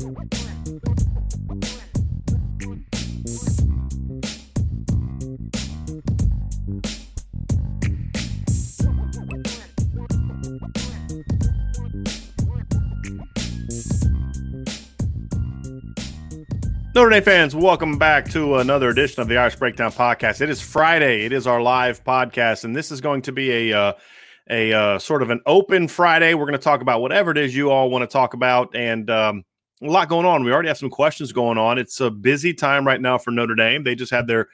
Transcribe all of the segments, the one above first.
Notre Dame fans, welcome back to another edition of the Irish Breakdown Podcast. It is Friday. It is our live podcast, and this is going to be a uh, a uh, sort of an open Friday. We're going to talk about whatever it is you all want to talk about, and um, a lot going on. We already have some questions going on. It's a busy time right now for Notre Dame. They just had their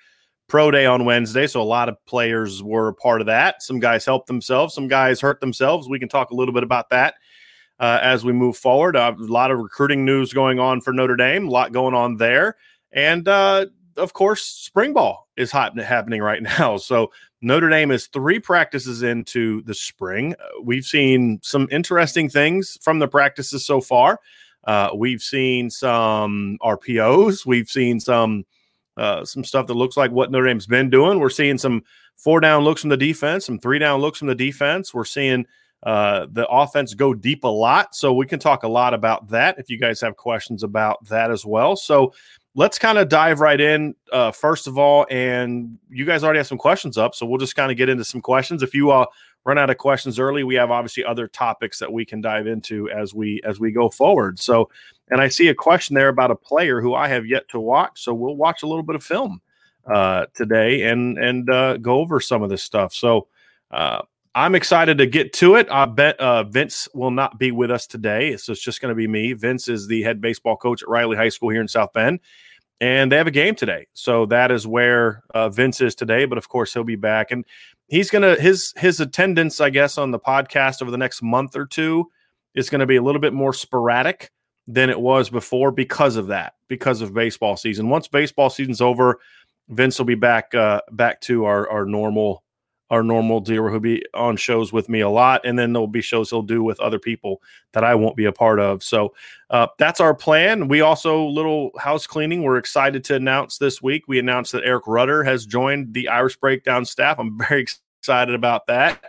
pro day on Wednesday, so a lot of players were a part of that. Some guys helped themselves, some guys hurt themselves. We can talk a little bit about that uh, as we move forward. Uh, a lot of recruiting news going on for Notre Dame, a lot going on there. And uh, of course, spring ball is hot, happening right now. So Notre Dame is three practices into the spring. We've seen some interesting things from the practices so far. Uh, we've seen some RPOs. We've seen some uh, some stuff that looks like what Notre Dame's been doing. We're seeing some four down looks from the defense, some three down looks from the defense. We're seeing uh, the offense go deep a lot. So we can talk a lot about that if you guys have questions about that as well. So let's kind of dive right in uh, first of all. And you guys already have some questions up. So we'll just kind of get into some questions. If you uh, run out of questions early, we have obviously other topics that we can dive into as we as we go forward. So and I see a question there about a player who I have yet to watch. So we'll watch a little bit of film uh, today and and uh, go over some of this stuff. So uh, I'm excited to get to it. I bet uh, Vince will not be with us today, so it's just going to be me. Vince is the head baseball coach at Riley High School here in South Bend, and they have a game today. So that is where uh, Vince is today. But of course, he'll be back, and he's gonna his his attendance, I guess, on the podcast over the next month or two is going to be a little bit more sporadic than it was before because of that, because of baseball season. Once baseball season's over, Vince will be back uh, back to our our normal our normal dealer who'll be on shows with me a lot. And then there'll be shows he'll do with other people that I won't be a part of. So uh, that's our plan. We also, little house cleaning, we're excited to announce this week. We announced that Eric Rudder has joined the Irish Breakdown staff. I'm very excited about that.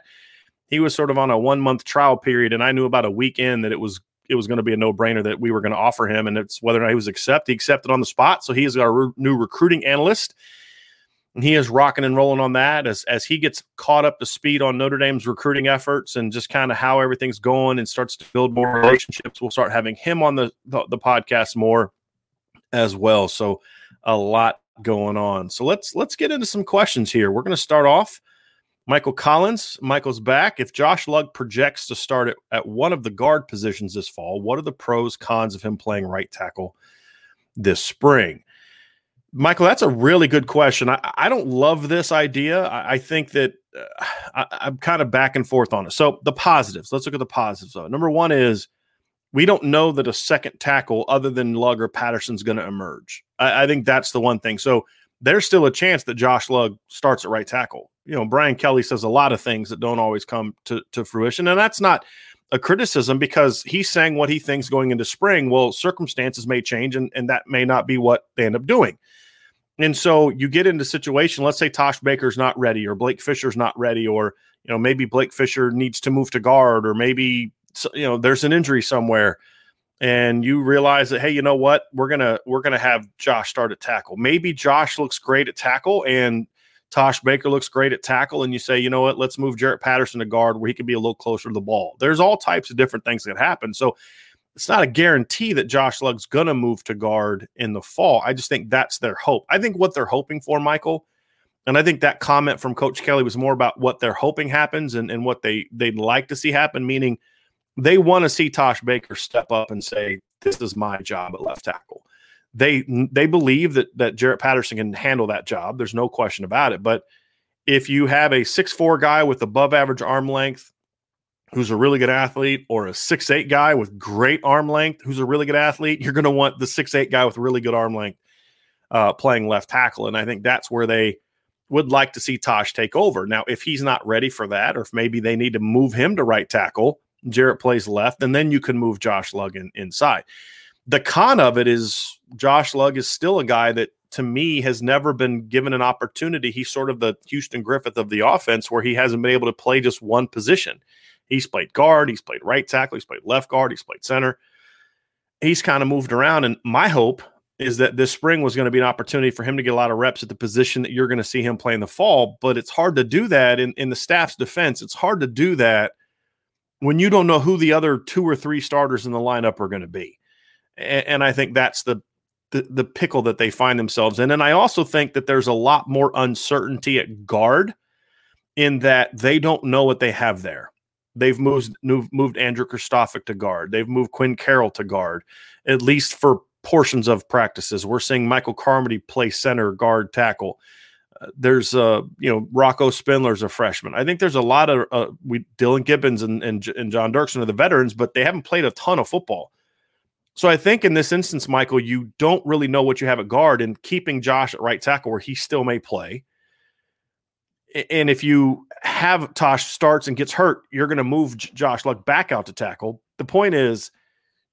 He was sort of on a one month trial period, and I knew about a weekend that it was it was going to be a no brainer that we were going to offer him, and it's whether or not he was accepted. He accepted on the spot, so he is our re- new recruiting analyst and he is rocking and rolling on that as as he gets caught up to speed on Notre Dame's recruiting efforts and just kind of how everything's going and starts to build more relationships. We'll start having him on the, the, the podcast more as well. So a lot going on. So let's let's get into some questions here. We're going to start off. Michael Collins, Michael's back. If Josh Lugg projects to start at, at one of the guard positions this fall, what are the pros cons of him playing right tackle this spring? Michael, that's a really good question. I, I don't love this idea. I, I think that uh, I, am kind of back and forth on it. So the positives. Let's look at the positives. Number one is we don't know that a second tackle other than Lugg or Patterson's going to emerge. I, I think that's the one thing. So there's still a chance that Josh Lugg starts at right tackle. You know, Brian Kelly says a lot of things that don't always come to, to fruition, and that's not a criticism because he's saying what he thinks going into spring. Well, circumstances may change, and, and that may not be what they end up doing. And so you get into situation, let's say Tosh Baker's not ready, or Blake Fisher's not ready, or you know, maybe Blake Fisher needs to move to guard, or maybe you know, there's an injury somewhere. And you realize that, hey, you know what? We're gonna we're gonna have Josh start at tackle. Maybe Josh looks great at tackle and Tosh Baker looks great at tackle, and you say, you know what, let's move Jarrett Patterson to guard where he can be a little closer to the ball. There's all types of different things that happen. So it's not a guarantee that Josh Lugg's going to move to guard in the fall. I just think that's their hope. I think what they're hoping for, Michael, and I think that comment from Coach Kelly was more about what they're hoping happens and, and what they they'd like to see happen, meaning they want to see Tosh Baker step up and say, This is my job at left tackle they they believe that that Jarrett Patterson can handle that job. There's no question about it. But if you have a six four guy with above average arm length who's a really good athlete, or a six eight guy with great arm length who's a really good athlete, you're going to want the six eight guy with really good arm length uh, playing left tackle. And I think that's where they would like to see Tosh take over. Now, if he's not ready for that, or if maybe they need to move him to right tackle, Jarrett plays left, and then you can move Josh Lugg in, inside the con of it is Josh Lugg is still a guy that to me has never been given an opportunity. He's sort of the Houston Griffith of the offense where he hasn't been able to play just one position. He's played guard, he's played right tackle, he's played left guard, he's played center. He's kind of moved around. And my hope is that this spring was going to be an opportunity for him to get a lot of reps at the position that you're going to see him play in the fall. But it's hard to do that in, in the staff's defense. It's hard to do that when you don't know who the other two or three starters in the lineup are going to be and, and I think that's the, the the pickle that they find themselves in. And I also think that there's a lot more uncertainty at guard in that they don't know what they have there. They've moved moved Andrew Kristofic to guard. They've moved Quinn Carroll to guard, at least for portions of practices. We're seeing Michael Carmody play center, guard, tackle. Uh, there's uh you know Rocco Spindler's a freshman. I think there's a lot of uh, we Dillan Gibbons and, and and John Dirksen are the veterans, but they haven't played a ton of football. So I think in this instance, Michael, you don't really know what you have at guard and keeping Josh at right tackle where he still may play. And if you have Tosh starts and gets hurt, you're going to move Josh Lugg back out to tackle. The point is,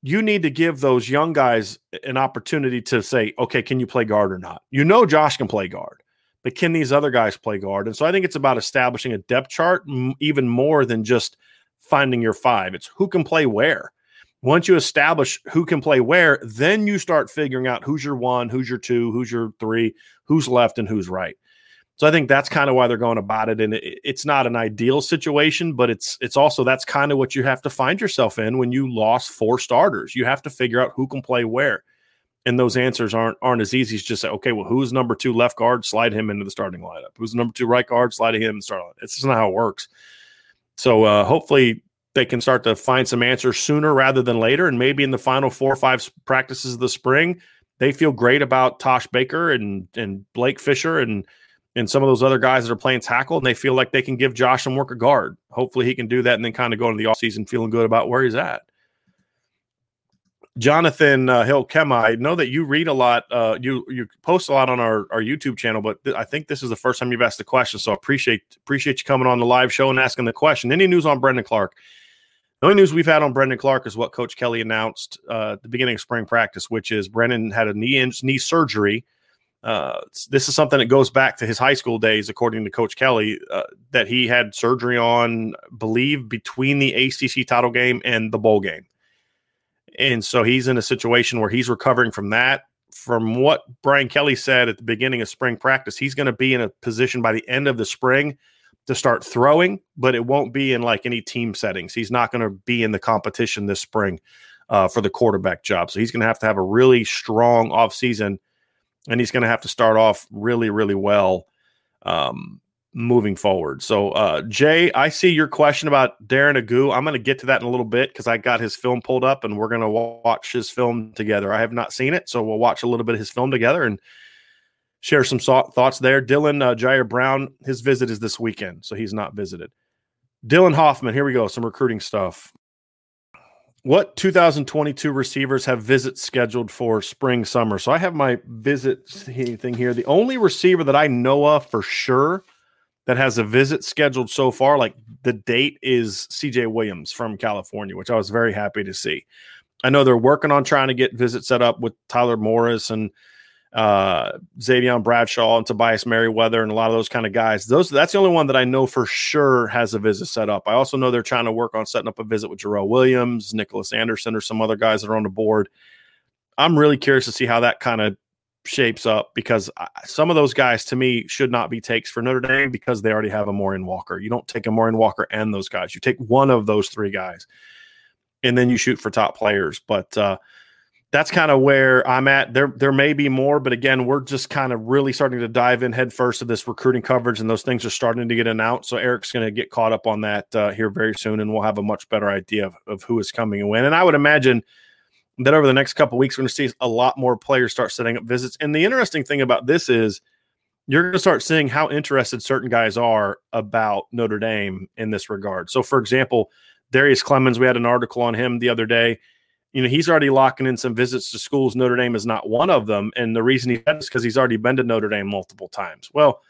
you need to give those young guys an opportunity to say, okay, can you play guard or not? You know, Josh can play guard, but can these other guys play guard? And so I think it's about establishing a depth chart even more than just finding your five. It's who can play where. Once you establish who can play where, then you start figuring out who's your one, who's your two, who's your three, who's left, and who's right. So I think that's kind of why they're going about it. And it, it's not an ideal situation, but it's it's also that's kind of what you have to find yourself in when you lost four starters. You have to figure out who can play where. And those answers aren't aren't as easy as just say, okay, well, who's number two left guard? Slide him into the starting lineup. Who's number two right guard? Slide him in starting lineup. It's just not how it works. So uh, hopefully they can start to find some answers sooner rather than later. And maybe in the final four or five practices of the spring, they feel great about Tosh Baker and and Blake Fisher and and some of those other guys that are playing tackle, and they feel like they can give Josh some work at guard. Hopefully, he can do that and then kind of go into the offseason feeling good about where he's at. Jonathan uh, Hill Kema, I know that you read a lot. Uh, you you post a lot on our, our YouTube channel, but th- I think this is the first time you've asked the question. So I appreciate appreciate you coming on the live show and asking the question. Any news on Brendon Clark? The only news we've had on Brendon Clark is what Coach Kelly announced uh, at the beginning of spring practice, which is Brendon had a knee knee surgery. Uh, this is something that goes back to his high school days, according to Coach Kelly, uh, that he had surgery on, believe, between the ACC title game and the bowl game. And so he's in a situation where he's recovering from that. From what Brian Kelly said at the beginning of spring practice, he's going to be in a position by the end of the spring to start throwing, but it won't be in like any team settings. He's not going to be in the competition this spring uh, for the quarterback job. So he's going to have to have a really strong offseason and he's going to have to start off really, really well um, moving forward. So, uh, Jay, I see your question about Darren Agu. I'm going to get to that in a little bit because I got his film pulled up and we're going to watch his film together. I have not seen it, so we'll watch a little bit of his film together and share some thoughts there. Dylan uh, Jyaire Brown, his visit is this weekend, so he's not visited. Dylan Hoffman, here we go, some recruiting stuff. What 2022 receivers have visits scheduled for spring, summer? So I have my visit thing here. The only receiver that I know of for sure that has a visit scheduled so far, like the date is CJ Williams from California, which I was very happy to see. I know they're working on trying to get visits set up with Tyler Morris and uh, Xavier Bradshaw and Tobias Merriweather and a lot of those kind of guys. Those that's the only one that I know for sure has a visit set up. I also know they're trying to work on setting up a visit with Jarrell Williams, Nicholas Anderson, or some other guys that are on the board. I'm really curious to see how that kind of shapes up because some of those guys to me should not be takes for Notre Dame because they already have Amorion Walker. You don't take Amorion Walker and those guys. You take one of those three guys, and then you shoot for top players. But uh, that's kind of where I'm at. There, there may be more, but again, we're just kind of really starting to dive in headfirst to this recruiting coverage, and those things are starting to get announced. So Eric's going to get caught up on that uh, here very soon, and we'll have a much better idea of, of who is coming and when. And I would imagine that over the next couple weeks, we're going to see a lot more players start setting up visits. And the interesting thing about this is you're going to start seeing how interested certain guys are about Notre Dame in this regard. So, for example, Darius Clemons, we had an article on him the other day you know, he's already locking in some visits to schools. Notre Dame is not one of them. And the reason he said is because he's already been to Notre Dame multiple times. Well,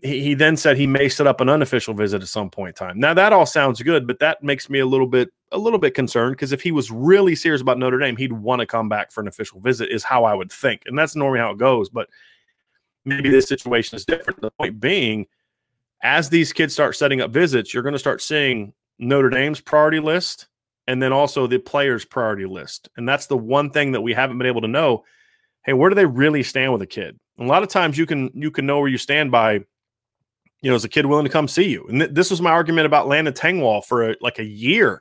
he, he then said he may set up an unofficial visit at some point in time. Now that all sounds good, but that makes me a little bit a little bit concerned because if he was really serious about Notre Dame, he'd want to come back for an official visit, is how I would think. And that's normally how it goes. But maybe this situation is different. The point being, as these kids start setting up visits, you're going to start seeing Notre Dame's priority list and then also the players' priority list. And that's the one thing that we haven't been able to know. Hey, where do they really stand with a kid? a lot of times you can you can know where you stand by, you know, is a kid willing to come see you? And th- this was my argument about Landon Tengwall for a, like a year.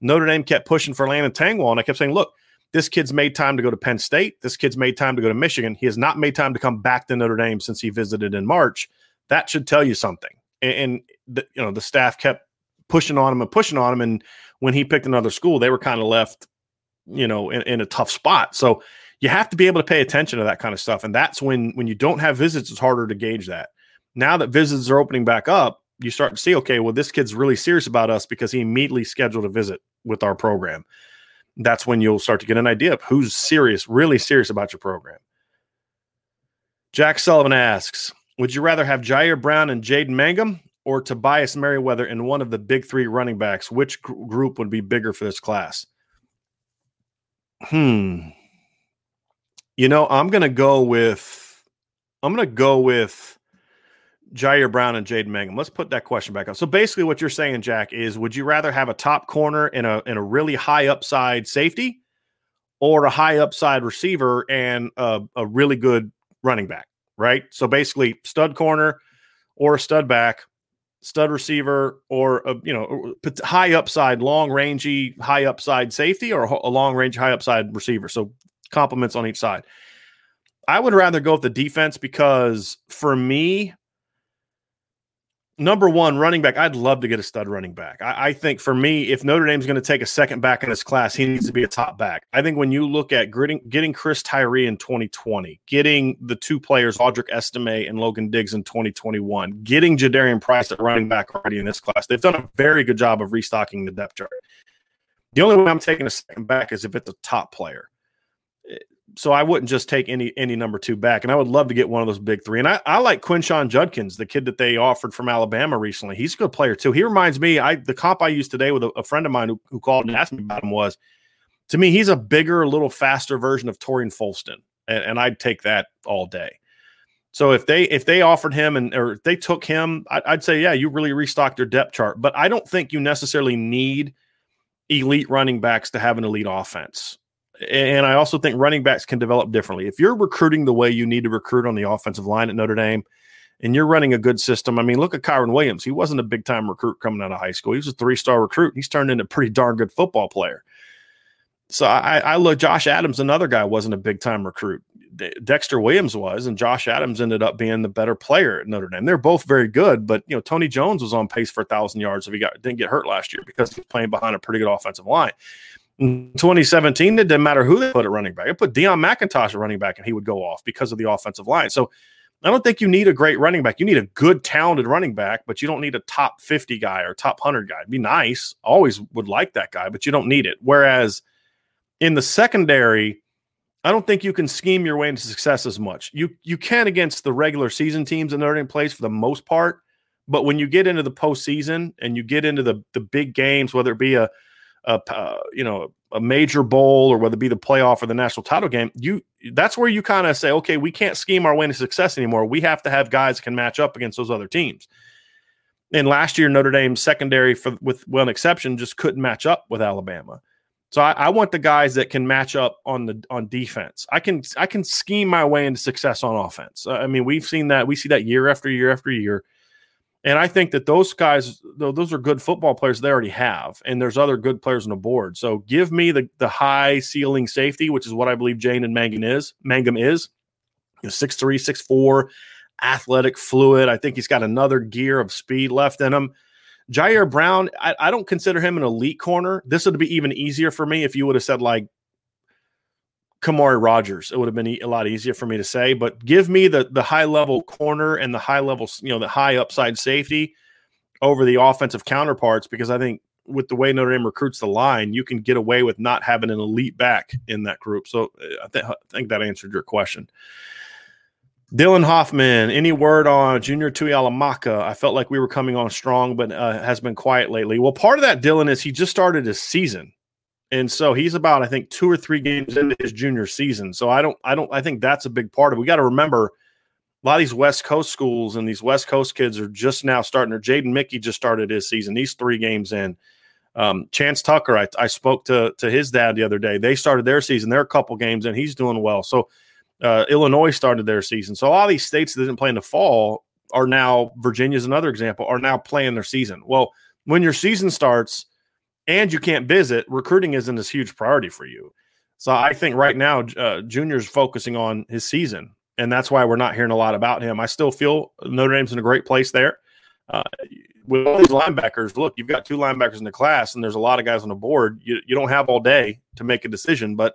Notre Dame kept pushing for Landon Tengwall, and I kept saying, look, this kid's made time to go to Penn State. This kid's made time to go to Michigan. He has not made time to come back to Notre Dame since he visited in March. That should tell you something. And, and the, you know the staff kept pushing on him and pushing on him, and when he picked another school, they were kind of left, you know, in, in a tough spot. So you have to be able to pay attention to that kind of stuff. And that's when when you don't have visits, it's harder to gauge that. Now that visits are opening back up, you start to see, okay, well, this kid's really serious about us because he immediately scheduled a visit with our program. That's when you'll start to get an idea of who's serious, really serious about your program. Jack Sullivan asks, would you rather have Jyaire Brown and Jaden Mangham or Tobias Merriweather in one of the big three running backs, which gr- group would be bigger for this class? Hmm. You know, I'm to go with I'm to go with Jyaire Brown and Jaden Mangham. Let's put that question back up. So basically, what you're saying, Jack, is would you rather have a top corner and a in a really high upside safety, or a high upside receiver and a, a really good running back? Right. So basically, stud corner or a stud back stud receiver or a you know high upside, long rangy, high upside safety or a long range, high upside receiver. So compliments on each side. I would rather go with the defense because for me, number one, running back, I'd love to get a stud running back. I, I think for me, if Notre Dame's going to take a second back in this class, he needs to be a top back. I think when you look at getting, getting Chris Tyree in 2020, getting the two players, Audric Estime and Logan Diggs in 2021, getting Jadarian Price at running back already in this class, they've done a very good job of restocking the depth chart. The only way I'm taking a second back is if it's a top player so I wouldn't just take any any number two back, and I would love to get one of those big three. And I, I like Quinshon Judkins, the kid that they offered from Alabama recently. He's a good player too. He reminds me. I the comp I used today with a, a friend of mine who, who, called and asked me about him was, to me, he's a bigger, little faster version of Tarean Folston, and, and, I'd take that all day. So if they if they offered him and or if they took him, I, I'd say yeah, you really restocked your depth chart. But I don't think you necessarily need elite running backs to have an elite offense. And I also think running backs can develop differently. If you're recruiting the way you need to recruit on the offensive line at Notre Dame, and you're running a good system. I mean, look at Kyren Williams. He wasn't a big time recruit coming out of high school. He was a three star recruit. He's turned into a pretty darn good football player. So I, I look, Josh Adams, another guy, wasn't a big time recruit. Dexter Williams was, and Josh Adams ended up being the better player at Notre Dame. They're both very good, but you know, Tony Jones was on pace for a thousand yards if he got didn't get hurt last year because he's playing behind a pretty good offensive line In 2017, it didn't matter who they put at running back. They put Deon McIntosh at running back and he would go off because of the offensive line. So I don't think you need a great running back. You need a good, talented running back, but you don't need a top 50 guy or top 100 guy. It'd be nice. Always would like that guy, but you don't need it. Whereas in the secondary, I don't think you can scheme your way into success as much. You you can against the regular season teams and they're in place for the most part. But when you get into the postseason and you get into the the big games, whether it be a a uh, you know a major bowl or whether it be the playoff or the national title game, you that's where you kind of say, okay, we can't scheme our way to success anymore. We have to have guys that can match up against those other teams. And last year, Notre Dame's secondary, for with one exception, just couldn't match up with Alabama. So I, I, want the guys that can match up on the on defense. I can I can scheme my way into success on offense. I mean, we've seen that. We see that year after year after year. And I think that those guys, those are good football players they already have, and there's other good players on the board. So give me the the high ceiling safety, which is what I believe Jaden Mangham is. Mangham is, you know, six three, six four, athletic, fluid. I think he's got another gear of speed left in him. Jyaire Brown, I, I don't consider him an elite corner. This would be even easier for me if you would have said like Kamari Rogers. It would have been a lot easier for me to say, but give me the the high level corner and the high level, you know, the high upside safety over the offensive counterparts because I think with the way Notre Dame recruits the line, you can get away with not having an elite back in that group. So uh, I, th- I think that answered your question. Dylan Hoffman, any word on Junior Tuihalamaka? I felt like we were coming on strong, but uh, has been quiet lately. Well, part of that, Dylan, is he just started his season and so he's about I think two or three games into his junior season. So I don't I don't I think that's a big part of. it. We got to remember a lot of these West Coast schools and these West Coast kids are just now starting. Or Jaden Mickey just started his season. These three games in. Um, Chance Tucker, I, I spoke to to his dad the other day. They started their season. They're a couple games and He's doing well. So uh, Illinois started their season. So a lot of these states that didn't play in the fall are now Virginia's another example are now playing their season. Well, when your season starts and you can't visit, recruiting isn't this huge priority for you. So I think right now, uh, Junior's focusing on his season, and that's why we're not hearing a lot about him. I still feel Notre Dame's in a great place there. Uh, with all these linebackers, look, you've got two linebackers in the class, and there's a lot of guys on the board. You, you don't have all day to make a decision, but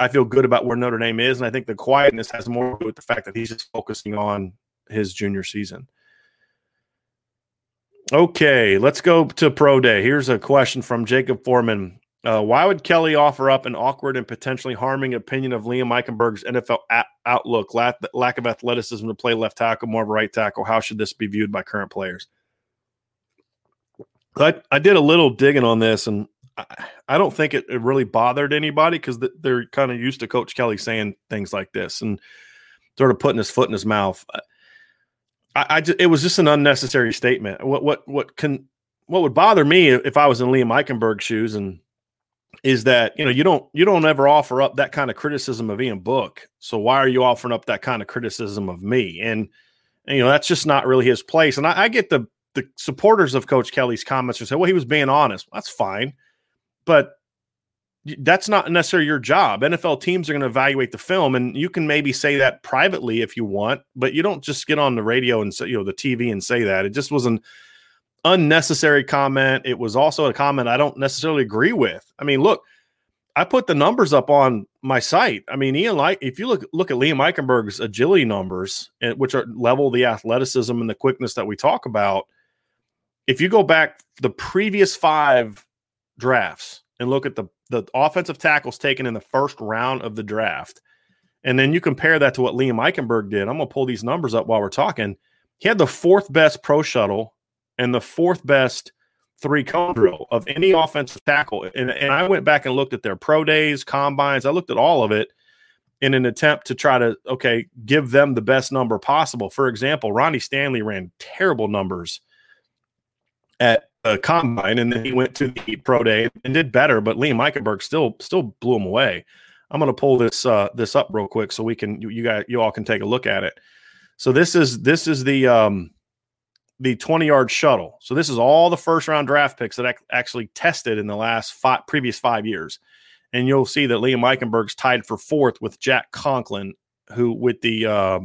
I feel good about where Notre Dame is, and I think the quietness has more to do with the fact that he's just focusing on his junior season. Okay, let's go to pro day. Here's a question from Jacob Foreman. Uh, why would Kelly offer up an awkward and potentially harming opinion of Liam Eichenberg's NFL outlook, lack, lack of athleticism to play left tackle, more of a right tackle? How should this be viewed by current players? I, I did a little digging on this, and I, I don't think it, it really bothered anybody because they're kind of used to Coach Kelly saying things like this and sort of putting his foot in his mouth. I, I just, it was just an unnecessary statement. What what what can what would bother me if I was in Liam Eichenberg's shoes and is that you know you don't you don't ever offer up that kind of criticism of Ian Book. So why are you offering up that kind of criticism of me? And, and you know that's just not really his place. And I, I, get the the supporters of Coach Kelly's comments who say, well, he was being honest. That's fine, but that's not necessarily your job. NFL teams are going to evaluate the film, and you can maybe say that privately if you want, but you don't just get on the radio and say, you know, the TV and say that. It just was an unnecessary comment. It was also a comment I don't necessarily agree with. I mean, look, I put the numbers up on my site. I mean, Ian, like if you look look at Liam Eichenberg's agility numbers, eh, which are level the athleticism and the quickness that we talk about. If you go back the previous five drafts and look at the the offensive tackles taken in the first round of the draft, and then you compare that to what Liam Eichenberg did. I'm going to pull these numbers up while we're talking. He had the fourth best pro shuttle and the fourth best three cone drill of any offensive tackle. And, and I went back and looked at their pro days, combines. I looked at all of it in an attempt to try to, okay, give them the best number possible. For example, Ronnie Stanley ran terrible numbers at a combine, and then he went to the pro day and did better. But Liam Eichenberg still still blew him away. I'm going to pull this uh, this up real quick so we can you, you guys you all can take a look at it. So this is this is the um, the 20 yard shuttle. So this is all the first round draft picks that ac- actually tested in the last five previous five years, and you'll see that Liam Eichenberg's tied for fourth with Jack Conklin, who with the uh,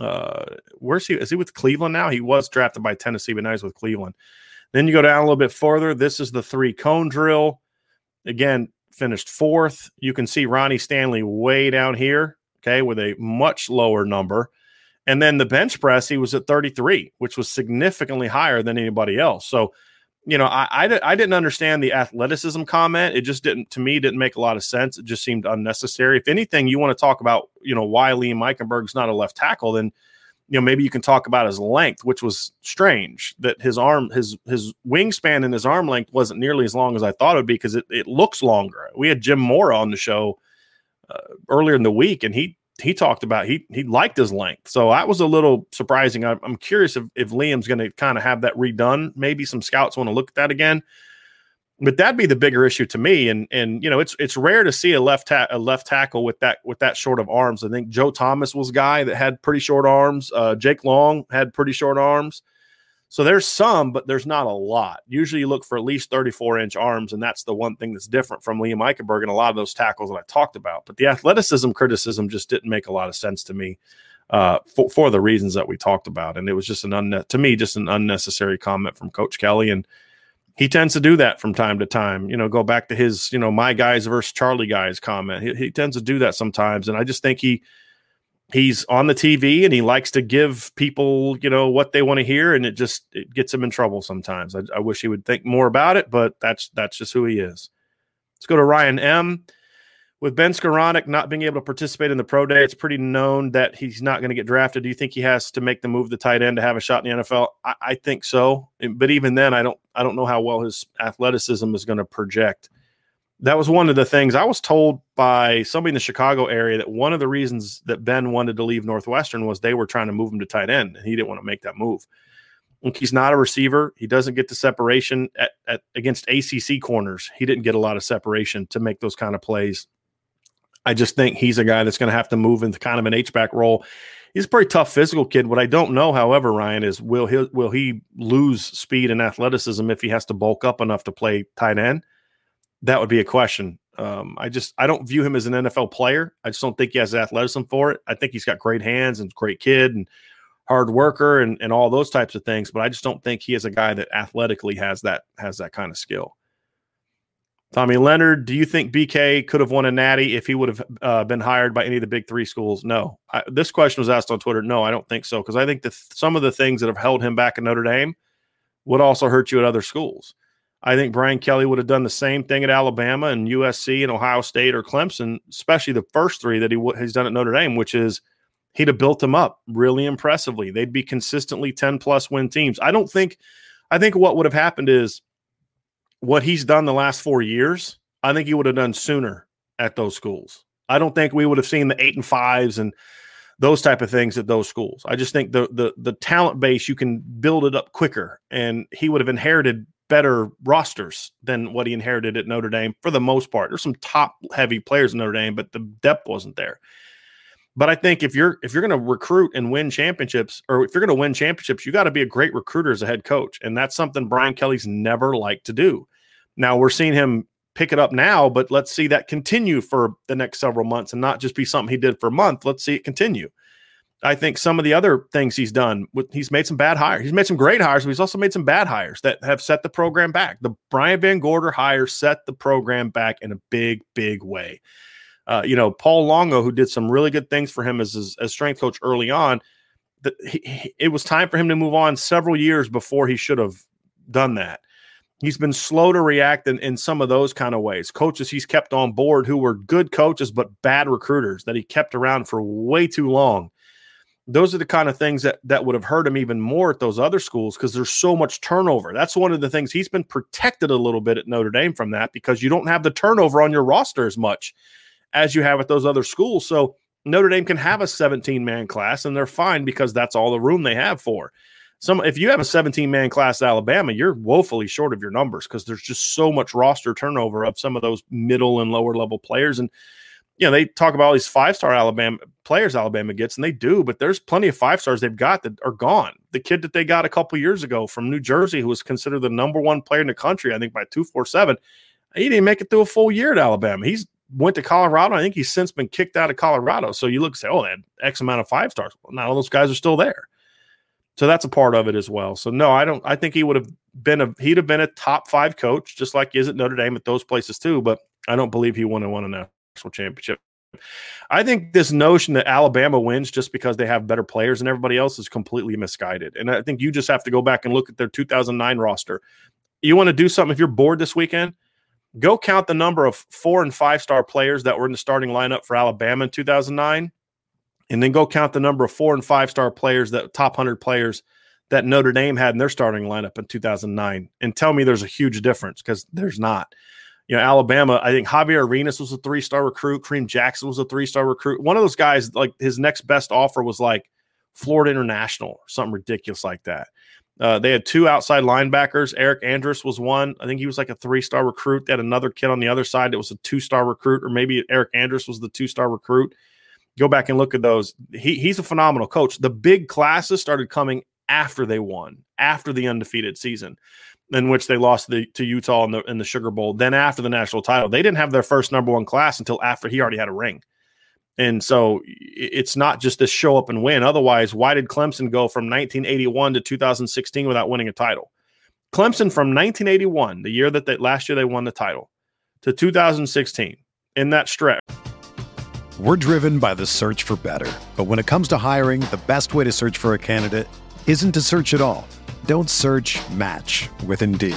uh, where's he? Is he with Cleveland now? He was drafted by Tennessee, but now he's with Cleveland. Then you go down a little bit further. This is the three cone drill. Again, finished fourth. You can see Ronnie Stanley way down here, okay, with a much lower number. And then the bench press, he was at 33, which was significantly higher than anybody else. So, you know, I, I, I, didn't understand the athleticism comment. It just didn't, to me, didn't make a lot of sense. It just seemed unnecessary. If anything, you want to talk about, you know, why Liam Eichenberg's not a left tackle, then, you know, maybe you can talk about his length, which was strange that his arm, his, his wingspan and his arm length wasn't nearly as long as I thought it would be because it, it looks longer. We had Jim Mora on the show uh, earlier in the week and he he talked about he he liked his length. So that was a little surprising. I, am curious if, if Liam's going to kind of have that redone. Maybe some scouts want to look at that again. But that'd be the bigger issue to me. And and you know it's it's rare to see a left ta- a left tackle with that with that short of arms. I think Joe Thomas was a guy that had pretty short arms. Uh, Jake Long had pretty short arms. So there's some, but there's not a lot. Usually you look for at least 34 inch arms, and that's the one thing that's different from Liam Eichenberg and a lot of those tackles that I talked about. But the athleticism criticism just didn't make a lot of sense to me uh, for, for the reasons that we talked about. And it was just an unne- to me, just an unnecessary comment from Coach Kelly. And he tends to do that from time to time. You know, go back to his, you know, my guys versus Charlie guys comment. He, he tends to do that sometimes. And I just think he, he's on the TV and he likes to give people, you know, what they want to hear, and it just it gets him in trouble sometimes. I, I, wish he would think more about it, but that's that's just who he is. Let's go to Ryan M. With Ben Skowronek not being able to participate in the pro day, it's pretty known that he's not going to get drafted. Do you think he has to make the move the tight end to have a shot in the NFL? I, I think so, but even then, I don't I don't know how well his athleticism is going to project that was one of the things I was told by somebody in the Chicago area that one of the reasons that Ben wanted to leave Northwestern was they were trying to move him to tight end and he didn't want to make that move. he's not a receiver. He doesn't get the separation at, at against ACC corners. He didn't get a lot of separation to make those kind of plays. I just think he's a guy that's going to have to move into kind of an H back role. He's a pretty tough physical kid. What I don't know, however, Ryan, is will he will he lose speed and athleticism if he has to bulk up enough to play tight end? that would be a question. Um, I just I don't view him as an NFL player. I just don't think he has athleticism for it. I think he's got great hands and great kid and hard worker and, and all those types of things, but I just don't think he is a guy that athletically has that has that kind of skill. Tommy Leonard, do you think BK could have won a natty if he would have uh, been hired by any of the big three schools? No. I, this question was asked on Twitter. No, I don't think so because I think that some of the things that have held him back at Notre Dame would also hurt you at other schools. I think Brian Kelly would have done the same thing at Alabama and USC and Ohio State or Clemson, especially the first three that he w- has done at Notre Dame, which is he'd have built them up really impressively. They'd be consistently 10 plus win teams. I don't think, I think what would have happened is what he's done the last four years, I think he would have done sooner at those schools. I don't think we would have seen the eight and fives and those type of things at those schools. I just think the the the talent base you can build it up quicker, and he would have inherited better rosters than what he inherited at Notre Dame for the most part. There's some top heavy players in Notre Dame, but the depth wasn't there. But I think if you're if you're going to recruit and win championships, or if you're going to win championships, you got to be a great recruiter as a head coach, and that's something Brian Kelly's never liked to do. Now we're seeing him pick it up now, but let's see that continue for the next several months, and not just be something he did for a month. Let's see it continue. I think some of the other things he's done, he's made some bad hires. He's made some great hires, but he's also made some bad hires that have set the program back. The Brian Van Gorder hire set the program back in a big, big way. Uh, you know, Paul Longo, who did some really good things for him as as, as strength coach early on, that it was time for him to move on several years before he should have done that. He's been slow to react in, in some of those kind of ways. Coaches he's kept on board who were good coaches but bad recruiters that he kept around for way too long those are the kind of things that that would have hurt him even more at those other schools because there's so much turnover. That's one of the things he's been protected a little bit at Notre Dame from that because you don't have the turnover on your roster as much as you have at those other schools. So Notre Dame can have a 17 man class and they're fine because that's all the room they have for. Some if you have a 17 man class at Alabama, you're woefully short of your numbers because there's just so much roster turnover of some of those middle and lower level players and you know, they talk about all these five star Alabama players Alabama gets, and they do, but there's plenty of five stars they've got that are gone. The kid that they got a couple years ago from New Jersey, who was considered the number one player in the country, I think by 247, he didn't make it through a full year at Alabama. He's went to Colorado. I think he's since been kicked out of Colorado. So you look and say, oh, had X amount of five stars. Well, not all those guys are still there. So that's a part of it as well. So no, I don't. I think he would have been a he'd have been a top five coach, just like he is at Notre Dame at those places too. But I don't believe he won and won a national championship. I think this notion that Alabama wins just because they have better players than everybody else is completely misguided. And I think you just have to go back and look at their 2009 roster. You want to do something if you're bored this weekend? Go count the number of four and five star players that were in the starting lineup for Alabama in 2009, and then go count the number of four and five star players that top 100 players that Notre Dame had in their starting lineup in 2009, and tell me there's a huge difference because there's not you know, Alabama, I think Javier Arenas was a three star recruit. Kareem Jackson was a three star recruit. One of those guys, like his next best offer was like Florida International or something ridiculous like that. Uh, they had two outside linebackers. Eryk Anders was one. I think he was like a three star recruit. They had another kid on the other side that was a two star recruit, or maybe Eryk Anders was the two star recruit. Go back and look at those. He, he's a phenomenal coach. The big classes started coming after they won, after the undefeated season in which they lost the, to Utah in the in the Sugar Bowl. Then after the national title, they didn't have their first number one class until after he already had a ring. And so it's not just this show up and win. Otherwise, why did Clemson go from 1981 to 2016 without winning a title? Clemson from 1981, the year that they, last year they won the title, to 2016 in that stretch. We're driven by the search for better. But when it comes to hiring, the best way to search for a candidate isn't to search at all. Don't search match with Indeed.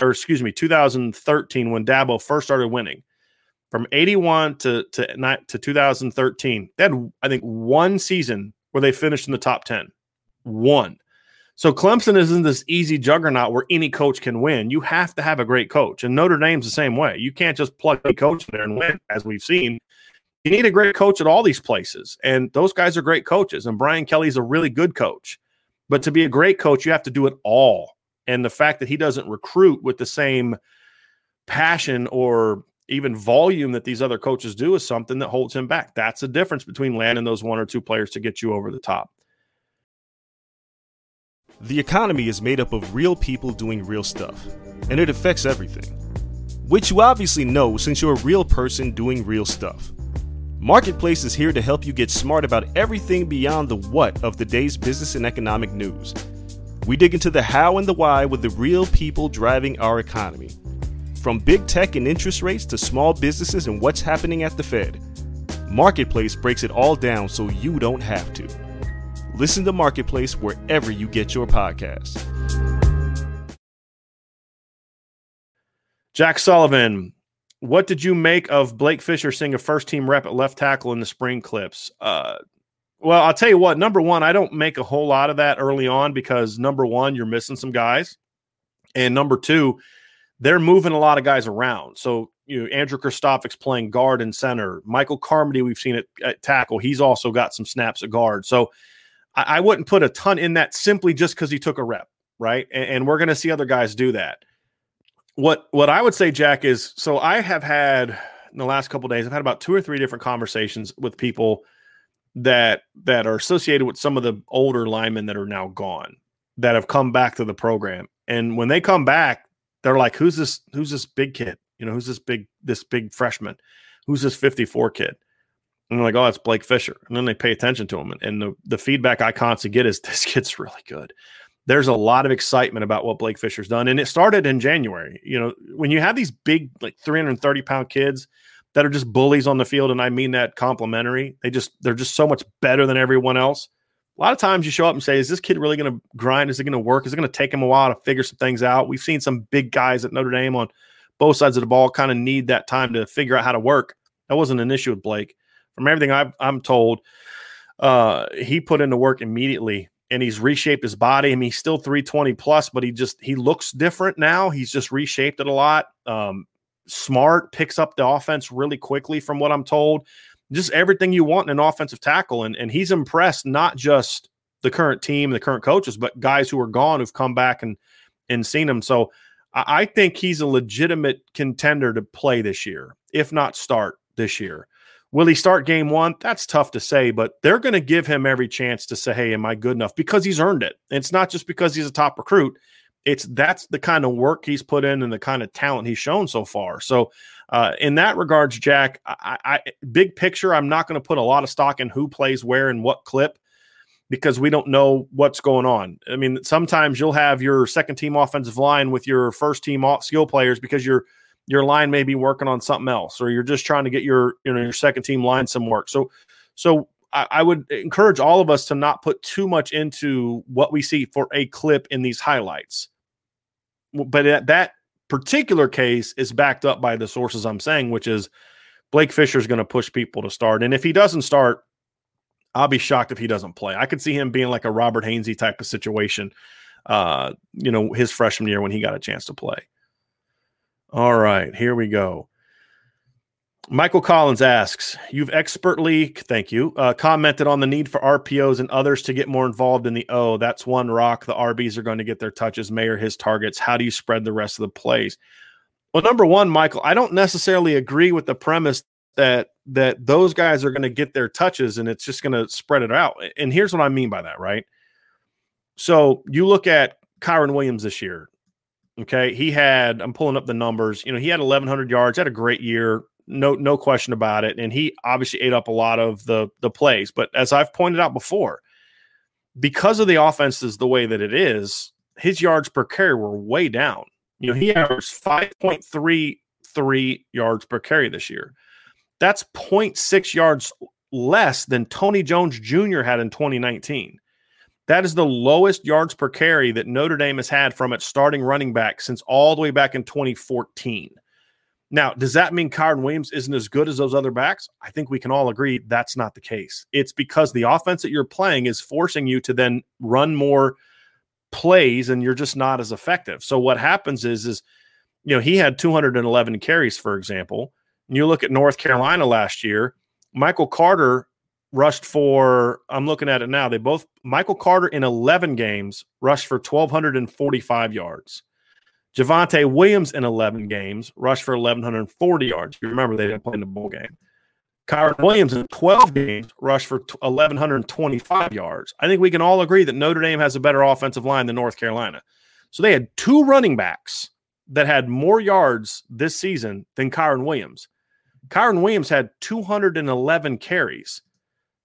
Or excuse me, 2013 when Dabo first started winning. From 81 to to, to 2013, they had I think one season where they finished in the top 10. One. So Clemson isn't this easy juggernaut where any coach can win. You have to have a great coach. And Notre Dame's the same way. You can't just plug a coach in there and win, as we've seen. You need a great coach at all these places. And those guys are great coaches. And Brian Kelly's a really good coach. But to be a great coach, you have to do it all. And the fact that he doesn't recruit with the same passion or even volume that these other coaches do is something that holds him back. That's the difference between landing those one or two players to get you over the top. The economy is made up of real people doing real stuff, and it affects everything. Which you obviously know since you're a real person doing real stuff. Marketplace is here to help you get smart about everything beyond the what of the day's business and economic news. We dig into the how and the why with the real people driving our economy. From big tech and interest rates to small businesses and what's happening at the Fed. Marketplace breaks it all down so you don't have to. Listen to Marketplace wherever you get your podcasts. Jack Sullivan, what did you make of Blake Fisher seeing a first team rep at left tackle in the spring clips? Uh, well, I'll tell you what. Number one, I don't make a whole lot of that early on because number one, you're missing some guys, and number two, they're moving a lot of guys around. So you know, Andrew Kristofics playing guard and center. Michael Carmody, we've seen it at tackle. He's also got some snaps at guard. So I, I wouldn't put a ton in that simply just because he took a rep, right? And, and we're going to see other guys do that what what I would say, Jack, is so I have had in the last couple days, I've had about two or three different conversations with people that that are associated with some of the older linemen that are now gone that have come back to the program. And when they come back, they're like, "Who's this? Who's this big kid? You know, who's this big this big freshman? Who's this 54 kid?" And they're like, "Oh, that's Blake Fisher." And then they pay attention to him, and, and the the feedback I constantly get is, "This kid's really good." there's a lot of excitement about what Blake Fisher's done. And it started in January. You know, when you have these big, like 330 pound kids that are just bullies on the field, and I mean that complimentary, they just, they're just so much better than everyone else. A lot of times you show up and say, is this kid really going to grind? Is it going to work? Is it going to take him a while to figure some things out? We've seen some big guys at Notre Dame on both sides of the ball kind of need that time to figure out how to work. That wasn't an issue with Blake. From everything i am told, uh, he put into work immediately and he's reshaped his body. I mean, he's still 320 plus, but he just he looks different now. He's just reshaped it a lot. Um, smart, picks up the offense really quickly, from what I'm told. Just everything you want in an offensive tackle, and and he's impressed not just the current team, the current coaches, but guys who are gone who've come back and and seen him. So I think he's a legitimate contender to play this year, if not start this year. Will he start game one? That's tough to say, but they're going to give him every chance to say, Hey, am I good enough? Because he's earned it. It's not just because he's a top recruit. It's that's the kind of work he's put in and the kind of talent he's shown so far. So, uh, in that regards, Jack, I, I big picture, I'm not going to put a lot of stock in who plays where and what clip because we don't know what's going on. I mean, sometimes you'll have your second team offensive line with your first team skill players because you're your line may be working on something else, or you're just trying to get your you know your second team line some work. So, so I, I would encourage all of us to not put too much into what we see for a clip in these highlights. But that, that particular case is backed up by the sources I'm saying, which is Blake Fisher is going to push people to start, and if he doesn't start, I'll be shocked if he doesn't play. I could see him being like a Robert Hainsey type of situation, uh, you know, his freshman year when he got a chance to play. All right, here we go. Michael Collins asks, You've expertly, thank you, uh, commented on the need for RPOs and others to get more involved in the O. That's one rock. The RBs are going to get their touches. Mayor his targets. How do you spread the rest of the plays? Well, number one, Michael, I don't necessarily agree with the premise that that those guys are going to get their touches and it's just going to spread it out. And here's what I mean by that, right? So you look at Kyren Williams this year. Okay, he had. I'm pulling up the numbers. You know, he had 1,100 yards. Had a great year. No, no question about it. And he obviously ate up a lot of the the plays. But as I've pointed out before, because of the offenses the way that it is, his yards per carry were way down. You know, he averaged 5.33 yards per carry this year. That's 0.6 yards less than Tony Jones Jr. had in 2019. That is the lowest yards per carry that Notre Dame has had from its starting running back since all the way back in 2014. Now, does that mean Kyren Williams isn't as good as those other backs? I think we can all agree that's not the case. It's because the offense that you're playing is forcing you to then run more plays and you're just not as effective. So what happens is is you know, he had 211 carries for example. And you look at North Carolina last year, Michael Carter rushed for, I'm looking at it now. They both, Michael Carter in 11 games rushed for 1,245 yards. Javonte Williams in 11 games rushed for 1,140 yards. You remember they didn't play in the bowl game. Kyren Williams in 12 games rushed for 1,125 yards. I think we can all agree that Notre Dame has a better offensive line than North Carolina. So they had two running backs that had more yards this season than Kyren Williams. Kyren Williams had 211 carries.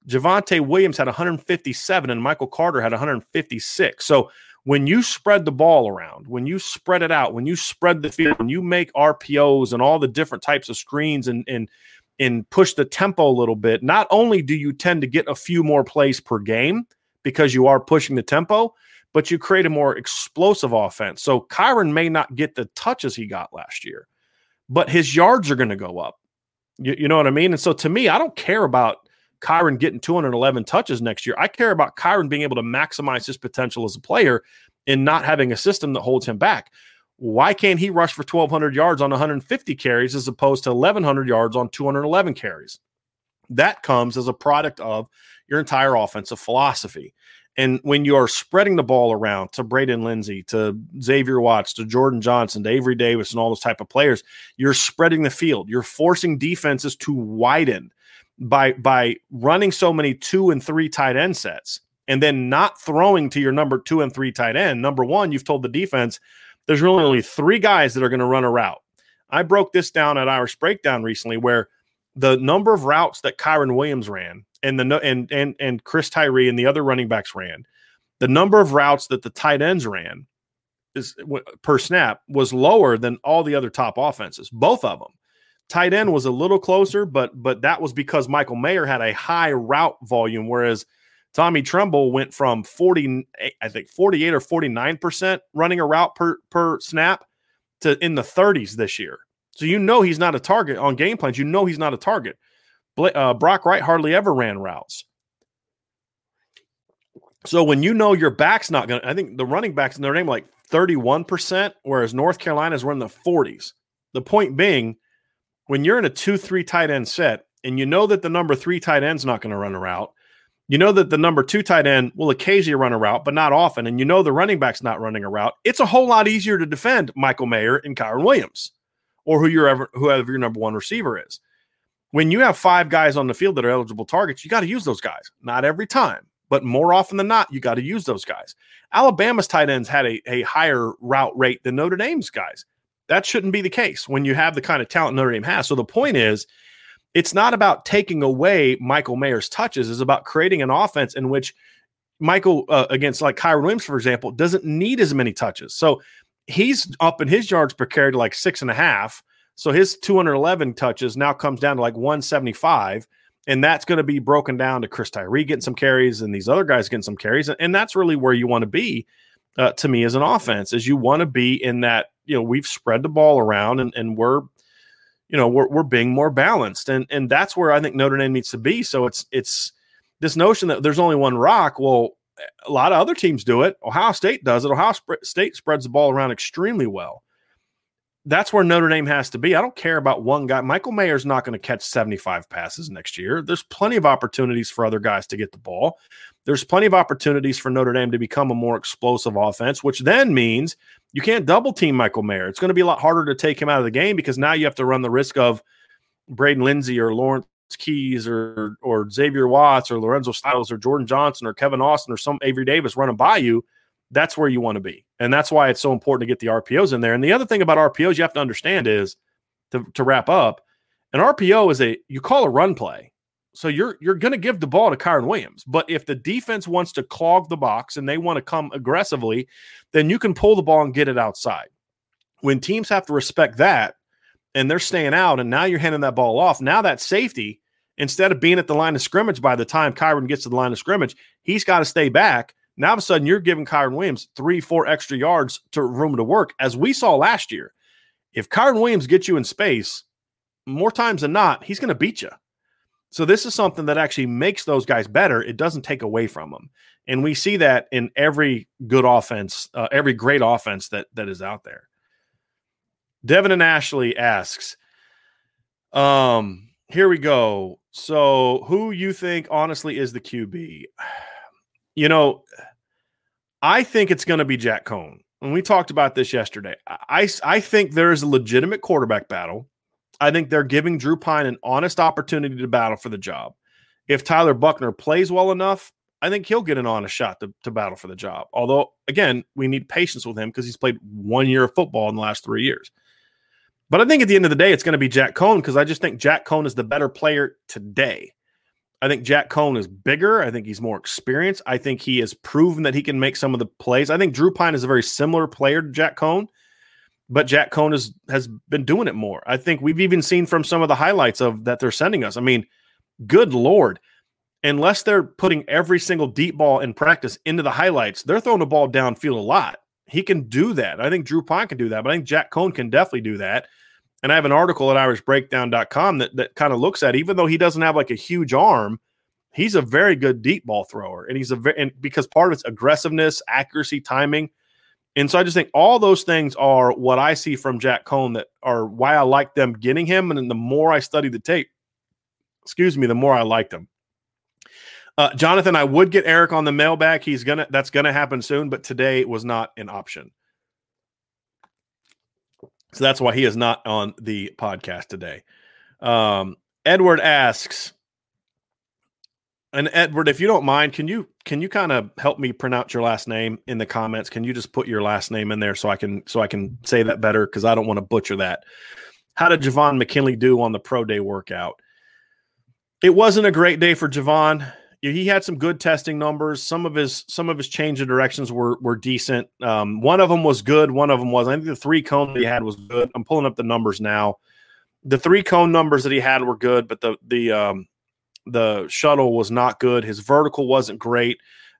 Javonte Williams had 157 and Michael Carter had 156. So when you spread the ball around, when you spread it out, when you spread the field, when you make RPOs and all the different types of screens and and and push the tempo a little bit, not only do you tend to get a few more plays per game because you are pushing the tempo, but you create a more explosive offense. So Kyren may not get the touches he got last year, but his yards are going to go up. You, you know what I mean? And so to me, I don't care about Kyren getting 211 touches next year. I care about Kyren being able to maximize his potential as a player and not having a system that holds him back. Why can't he rush for 1,200 yards on 150 carries as opposed to 1,100 yards on 211 carries? That comes as a product of your entire offensive philosophy. And when you are spreading the ball around to Braden Lenzy, to Xavier Watts, to Jordan Johnson, to Avery Davis, and all those type of players, you're spreading the field. You're forcing defenses to widen by by running so many two and three tight end sets and then not throwing to your number two and three tight end. Number one, you've told the defense there's really only three guys that are going to run a route. I broke this down at Irish Breakdown recently, where the number of routes that Kyren Williams ran and the and and and Chris Tyree and the other running backs ran, the number of routes that the tight ends ran is per snap was lower than all the other top offenses, both of them. Tight end was a little closer, but but that was because Michael Mayer had a high route volume, whereas Tommy Tremble went from 40, I think 48 or 49% running a route per per snap to in the 30s this year. So you know he's not a target on game plans. You know he's not a target. Uh, Brock Wright hardly ever ran routes. So when you know your back's not going to, I think the running backs in their name like 31%, whereas North Carolina's were in the 40s. The point being, when you're in a 2 3 tight end set and you know that the number three tight end's not going to run a route, you know that the number two tight end will occasionally run a route, but not often, and you know the running back's not running a route, it's a whole lot easier to defend Michael Mayer and Kyren Williams or who ever, whoever your number one receiver is. When you have five guys on the field that are eligible targets, you got to use those guys. Not every time, but more often than not, you got to use those guys. Alabama's tight ends had a, a higher route rate than Notre Dame's guys. That shouldn't be the case when you have the kind of talent Notre Dame has. So the point is, it's not about taking away Michael Mayer's touches. It's about creating an offense in which Michael uh, against like Kyren Williams, for example, doesn't need as many touches. So he's up in his yards per carry to like six and a half. So his 211 touches now comes down to like 175. And that's going to be broken down to Chris Tyree getting some carries and these other guys getting some carries. And that's really where you want to be uh, to me as an offense, is you want to be in that, you know, we've spread the ball around and, and we're, you know, we're, we're being more balanced. And, and that's where I think Notre Dame needs to be. So it's, it's this notion that there's only one rock. Well, a lot of other teams do it. Ohio State does it. Ohio State spreads the ball around extremely well. That's where Notre Dame has to be. I don't care about one guy. Michael Mayer's not going to catch 75 passes next year. There's plenty of opportunities for other guys to get the ball. There's plenty of opportunities for Notre Dame to become a more explosive offense, which then means you can't double team Michael Mayer. It's going to be a lot harder to take him out of the game because now you have to run the risk of Braden Lenzy or Lawrence Keys or or Xavier Watts or Lorenzo Styles or Jordan Johnson or Kevin Austin or some Avery Davis running by you, that's where you want to be. And that's why it's so important to get the RPOs in there. And the other thing about RPOs you have to understand is to, to wrap up, an RPO is a you call a run play. So you're you're going to give the ball to Kyren Williams. But if the defense wants to clog the box and they want to come aggressively, then you can pull the ball and get it outside. When teams have to respect that and they're staying out, and now you're handing that ball off, now that safety instead of being at the line of scrimmage by the time Kyren gets to the line of scrimmage, he's got to stay back. Now, all of a sudden, you're giving Kyren Williams three, four extra yards to room to work, as we saw last year. If Kyren Williams gets you in space, more times than not, he's going to beat you. So this is something that actually makes those guys better. It doesn't take away from them, and we see that in every good offense, uh, every great offense that that is out there. Devin and Ashley asks, um, here we go. So, who you think honestly is the QB? You know, I think it's going to be Jack Coan. And we talked about this yesterday. I, I think there is a legitimate quarterback battle. I think they're giving Drew Pyne an honest opportunity to battle for the job. If Tyler Buchner plays well enough, I think he'll get an honest shot to, to battle for the job. Although, again, we need patience with him because he's played one year of football in the last three years. But I think at the end of the day, it's going to be Jack Coan because I just think Jack Coan is the better player today. I think Jack Coan is bigger. I think he's more experienced. I think he has proven that he can make some of the plays. I think Drew Pyne is a very similar player to Jack Coan, but Jack Coan is, has been doing it more. I think we've even seen from some of the highlights of that they're sending us. I mean, good lord, unless they're putting every single deep ball in practice into the highlights, they're throwing the ball downfield a lot. He can do that. I think Drew Pyne can do that, but I think Jack Coan can definitely do that. And I have an article at irishbreakdown.com that, that kind of looks at, even though he doesn't have like a huge arm, he's a very good deep ball thrower. And he's a very, and because part of it's aggressiveness, accuracy, timing. And so I just think all those things are what I see from Jack Coan that are why I like them getting him. And then the more I study the tape, excuse me, the more I liked him. Uh, Jonathan, I would get Eric on the mailbag. He's gonna that's gonna happen soon, but today was not an option. So that's why he is not on the podcast today. Um, Edward asks, and Edward, if you don't mind, can you can you kind of help me pronounce your last name in the comments? Can you just put your last name in there so I can so I can say that better because I don't want to butcher that. How did Javon McKinley do on the pro day workout? It wasn't a great day for Javon he had some good testing numbers. Some of his some of his change of directions were were decent. Um, one of them was good. One of them was. I think the three cone that he had was good. I'm pulling up the numbers now. The three cone numbers that he had were good, but the the um, the shuttle was not good. His vertical wasn't great.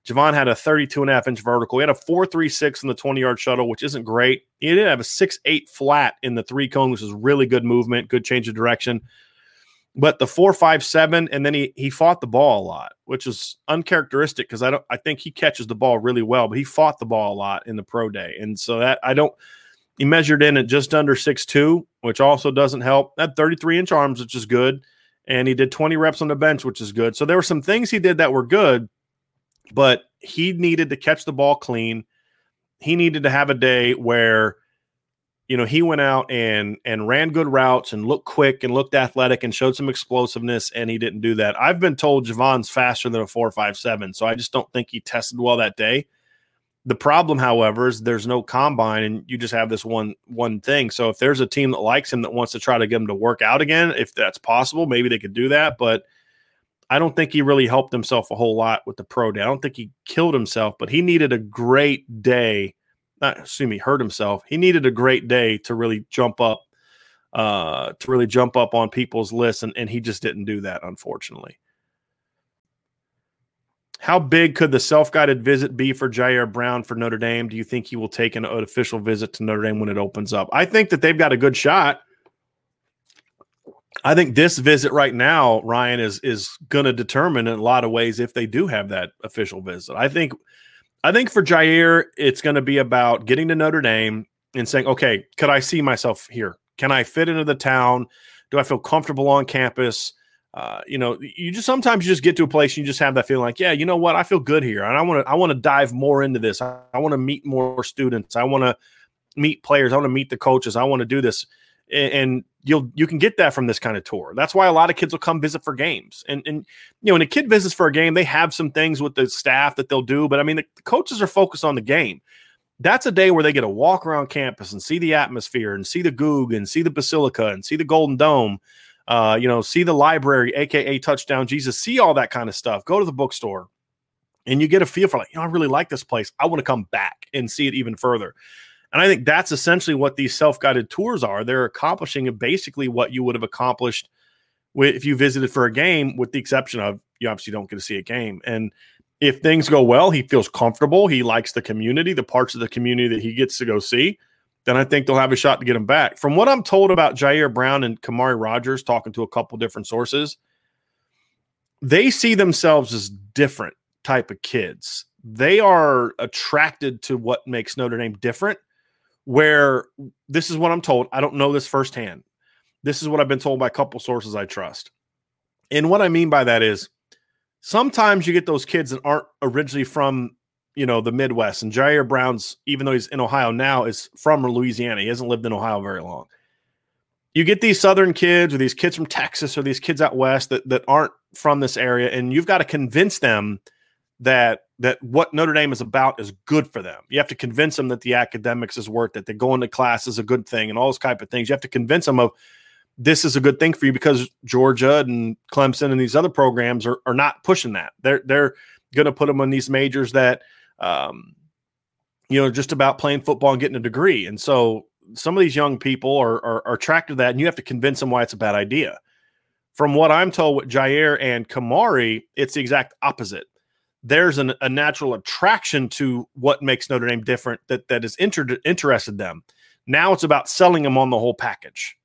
Javon had a 32 and a half inch vertical. He had a 4.36 in the 20 yard shuttle, which isn't great. He did have a 6.8 flat in the three cone, which is really good movement, good change of direction. But the four five seven, and then he he fought the ball a lot, which is uncharacteristic because I don't I think he catches the ball really well, but he fought the ball a lot in the pro day, and so that I don't. He measured in at just under six two, which also doesn't help. That thirty three inch arms, which is good, and he did twenty reps on the bench, which is good. So there were some things he did that were good, but he needed to catch the ball clean. He needed to have a day where you know, he went out and and ran good routes and looked quick and looked athletic and showed some explosiveness, and he didn't do that. I've been told Javon's faster than a four five seven, so I just don't think he tested well that day. The problem, however, is there's no combine, and you just have this one one thing. So if there's a team that likes him that wants to try to get him to work out again, if that's possible, maybe they could do that. But I don't think he really helped himself a whole lot with the pro day. I don't think he killed himself, but he needed a great day not assume he hurt himself. He needed a great day to really jump up, uh, to really jump up on people's lists, and, and he just didn't do that, unfortunately. How big could the self-guided visit be for Jyaire Brown for Notre Dame? Do you think he will take an, an official visit to Notre Dame when it opens up? I think that they've got a good shot. I think this visit right now, Ryan, is is going to determine in a lot of ways if they do have that official visit. I think I think for Jyaire, it's going to be about getting to Notre Dame and saying, okay, could I see myself here? Can I fit into the town? Do I feel comfortable on campus? Uh, you know, you just sometimes you just get to a place and you just have that feeling like, yeah, you know what, I feel good here, and I want to I want to dive more into this. I, I want to meet more students. I want to meet players. I want to meet the coaches. I want to do this, and, you'll you can get that from this kind of tour. That's why a lot of kids will come visit for games. And and you know, when a kid visits for a game, they have some things with the staff that they'll do, but I mean the, the coaches are focused on the game. That's a day where they get to walk around campus and see the atmosphere and see the Goog and see the Basilica and see the Golden Dome. Uh, you know, see the library, aka Touchdown Jesus, see all that kind of stuff. Go to the bookstore, and you get a feel for like, you know, I really like this place. I want to come back and see it even further. And I think that's essentially what these self guided tours are. They're accomplishing basically what you would have accomplished if you visited for a game, with the exception of you obviously don't get to see a game. And if things go well, he feels comfortable. He likes the community, the parts of the community that he gets to go see. Then I think they'll have a shot to get him back. From what I'm told about Jyaire Brown and Kamari Rogers, talking to a couple different sources, they see themselves as different type of kids. They are attracted to what makes Notre Dame different where this is what I'm told. I don't know this firsthand. This is what I've been told by a couple sources I trust. And what I mean by that is sometimes you get those kids that aren't originally from, you know, the Midwest. And Jyaire Brown's, even though he's in Ohio now, is from Louisiana. He hasn't lived in Ohio very long. You get these southern kids or these kids from Texas or these kids out west that, that aren't from this area, and you've got to convince them that that what Notre Dame is about is good for them. You have to convince them that the academics is worth it, that going to class is a good thing, and all those type of things. You have to convince them of this is a good thing for you because Georgia and Clemson and these other programs are, are not pushing that. They're they're going to put them on these majors that, um, you know, just about playing football and getting a degree. And so some of these young people are, are, are attracted to that, and you have to convince them why it's a bad idea. From what I'm told with Jyaire and Kamari, it's the exact opposite there's an, a natural attraction to what makes Notre Dame different that that has inter- interested them. Now it's about selling them on the whole package.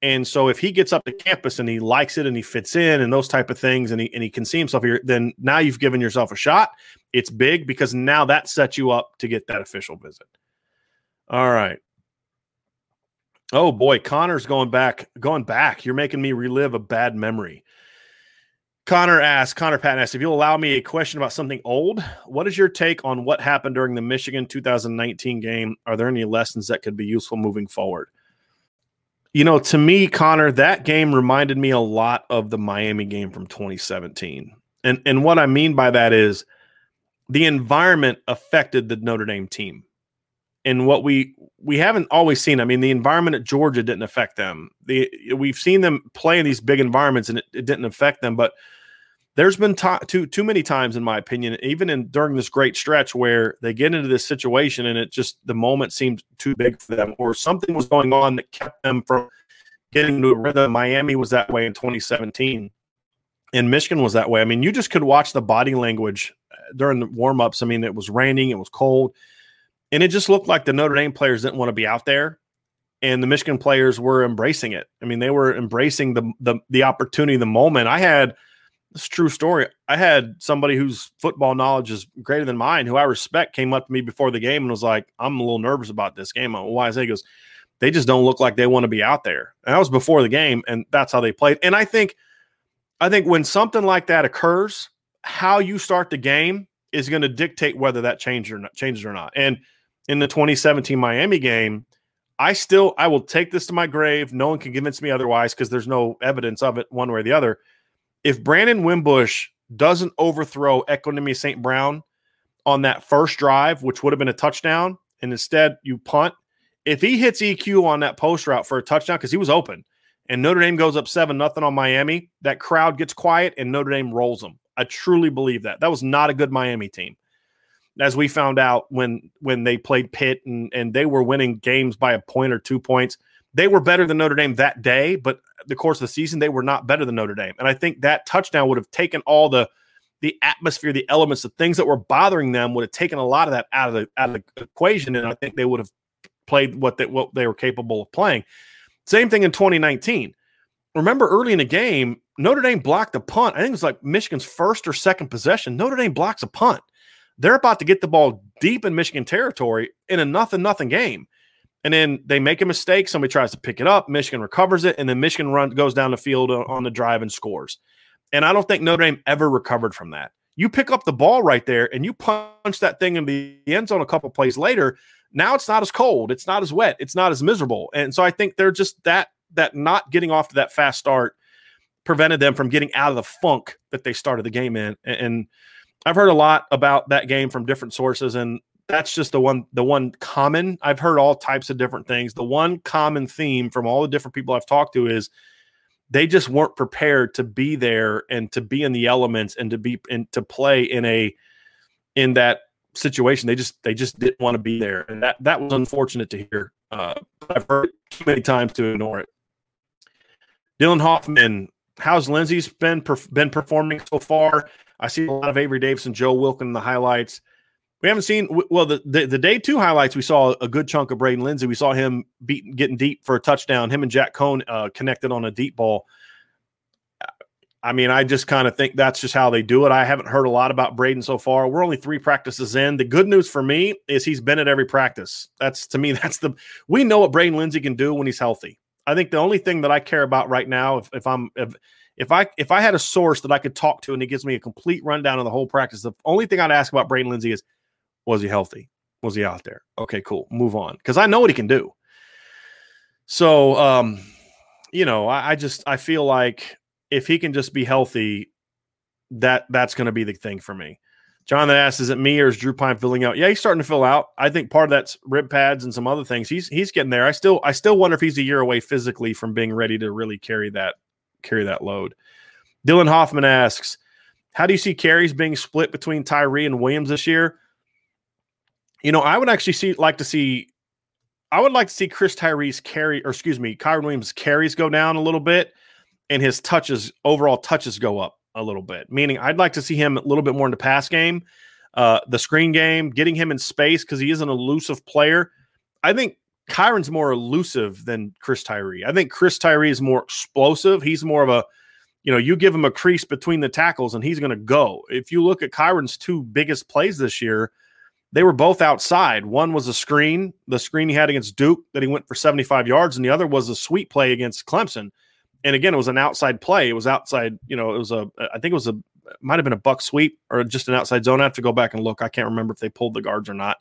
And so if he gets up to campus and he likes it and he fits in and those type of things and he and he can see himself here, then now you've given yourself a shot. It's big because now that sets you up to get that official visit. All right. Oh boy, Connor's going back, going back. You're making me relive a bad memory. Connor asks, Connor Patton asks, if you'll allow me a question about something old, what is your take on what happened during the Michigan 2019 game? Are there any lessons that could be useful moving forward? You know, to me, Connor, that game reminded me a lot of the Miami game from 2017. And and what I mean by that is the environment affected the Notre Dame team. And what we we haven't always seen, I mean, the environment at Georgia didn't affect them. The we've seen them play in these big environments and it, it didn't affect them, but there's been to, too too many times, in my opinion, even in during this great stretch where they get into this situation and it just the moment seemed too big for them, or something was going on that kept them from getting to a rhythm. Miami was that way in 2017, and Michigan was that way. I mean, you just could watch the body language uh, during the warm-ups. I mean, it was raining, it was cold, and it just looked like the Notre Dame players didn't want to be out there, and the Michigan players were embracing it. I mean, they were embracing the the, the opportunity, the moment. I had this true story. I had somebody whose football knowledge is greater than mine, who I respect, came up to me before the game and was like, "I'm a little nervous about this game." Uh, why is it? He goes, "They just don't look like they want to be out there." And that was before the game, and that's how they played. And I think, I think when something like that occurs, how you start the game is going to dictate whether that changes or not, changes or not. And in the 2017 Miami game, I still I will take this to my grave. No one can convince me otherwise because there's no evidence of it one way or the other if Brandon Wimbush doesn't overthrow Equanimeous St. Brown on that first drive, which would have been a touchdown, and instead you punt, if he hits EQ on that post route for a touchdown, because he was open, and Notre Dame goes up seven nothing on Miami, that crowd gets quiet and Notre Dame rolls them. I truly believe that. That was not a good Miami team. As we found out when when they played Pitt and, and they were winning games by a point or two points. They were better than Notre Dame that day, but the course of the season, they were not better than Notre Dame. And I think that touchdown would have taken all the the atmosphere, the elements, the things that were bothering them would have taken a lot of that out of the out of the equation. And I think they would have played what they what they were capable of playing. Same thing in 2019. Remember early in the game, Notre Dame blocked a punt. I think it was like Michigan's first or second possession. Notre Dame blocks a punt. They're about to get the ball deep in Michigan territory in a nothing nothing game. And then they make a mistake. Somebody tries to pick it up. Michigan recovers it, and then Michigan run goes down the field on the drive and scores. And I don't think Notre Dame ever recovered from that. You pick up the ball right there and you punch that thing in the end zone a couple plays later. Now it's not as cold, it's not as wet, it's not as miserable. And so I think they're just that that not getting off to that fast start prevented them from getting out of the funk that they started the game in. And I've heard a lot about that game from different sources, and that's just the one the one common i've heard all types of different things. The one common theme from all the different people i've talked to is they just weren't prepared to be there and to be in the elements and to be and to play in a in that situation. They just they just didn't want to be there. And that that was unfortunate to hear uh, i've heard too many times to ignore it. Dylan hoffman how's Lenzy's been been performing so far? I see a lot of avery davis and joe wilkin in the highlights we haven't seen well the, the, the day two highlights. We saw a good chunk of Braden Lenzy. We saw him beat getting deep for a touchdown. Him and Jack Coan uh, connected on a deep ball. I mean, I just kind of think that's just how they do it. I haven't heard a lot about Braden so far. We're only three practices in. The good news for me is he's been at every practice. That's to me, that's the we know what Braden Lenzy can do when he's healthy. I think the only thing that I care about right now, if, if I'm if if I if I had a source that I could talk to and he gives me a complete rundown of the whole practice, the only thing I'd ask about Braden Lenzy is was he healthy? Was he out there? Okay, cool. Move on. Because I know what he can do. So um, you know, I, I just I feel like if he can just be healthy, that that's going to be the thing for me. John that asks, "Is it me or is Drew Pyne filling out?" Yeah, he's starting to fill out. I think part of that's rib pads and some other things. He's he's getting there. I still I still wonder if he's a year away physically from being ready to really carry that carry that load. Dylan Hoffman asks, "How do you see carries being split between Tyree and Williams this year?" You know, I would actually see like to see I would like to see Chris Tyree's carry, or excuse me, Kyren Williams carries go down a little bit and his touches, overall touches go up a little bit. Meaning I'd like to see him a little bit more in the pass game, uh, the screen game, getting him in space because he is an elusive player. I think Kyren's more elusive than Chris Tyree. I think Chris Tyree is more explosive. He's more of a, you know, you give him a crease between the tackles and he's going to go. If you look at Kyren's two biggest plays this year, they were both outside. One was a screen, the screen he had against Duke that he went for 75 yards, and the other was a sweep play against Clemson. And again, it was an outside play. It was outside, you know, it was a, I think it was a, might have been a buck sweep or just an outside zone. I have to go back and look. I can't remember if they pulled the guards or not.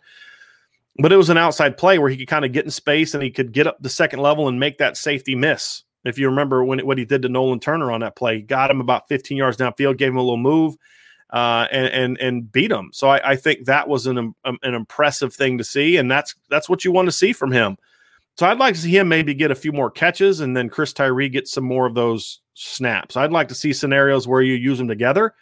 But it was an outside play where he could kind of get in space and he could get up the second level and make that safety miss. If you remember when what he did to Nolan Turner on that play, got him about 15 yards downfield, gave him a little move uh, and, and and beat them. So I, I think that was an um, an impressive thing to see, and that's that's what you want to see from him. So I'd like to see him maybe get a few more catches, and then Chris Tyree get some more of those snaps. I'd like to see scenarios where you use them together,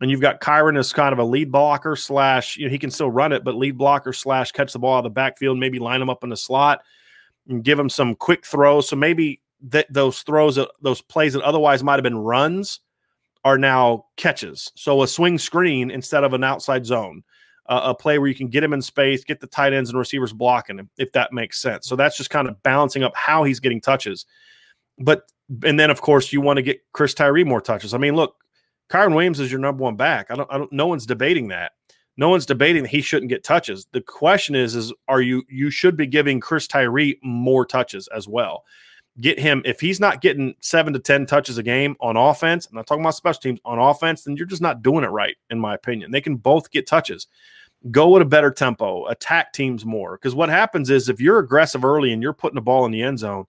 and you've got Kyren as kind of a lead blocker slash you know he can still run it, but lead blocker slash catch the ball out of the backfield, maybe line him up in the slot and give him some quick throws. So maybe that those throws, those plays that otherwise might have been runs are now catches. So a swing screen instead of an outside zone, uh, a play where you can get him in space, get the tight ends and receivers blocking him, if that makes sense. So that's just kind of balancing up how he's getting touches. But and then of course you want to get Chris Tyree more touches. I mean, look, Kyren Williams is your number one back. I don't, I don't. No one's debating that. No one's debating that he shouldn't get touches. The question is, is are you you should be giving Chris Tyree more touches as well get him if he's not getting seven to ten touches a game on offense. I'm not talking about special teams on offense, then you're just not doing it right, in my opinion. They can both get touches. Go at a better tempo, attack teams more. Because what happens is if you're aggressive early and you're putting the ball in the end zone,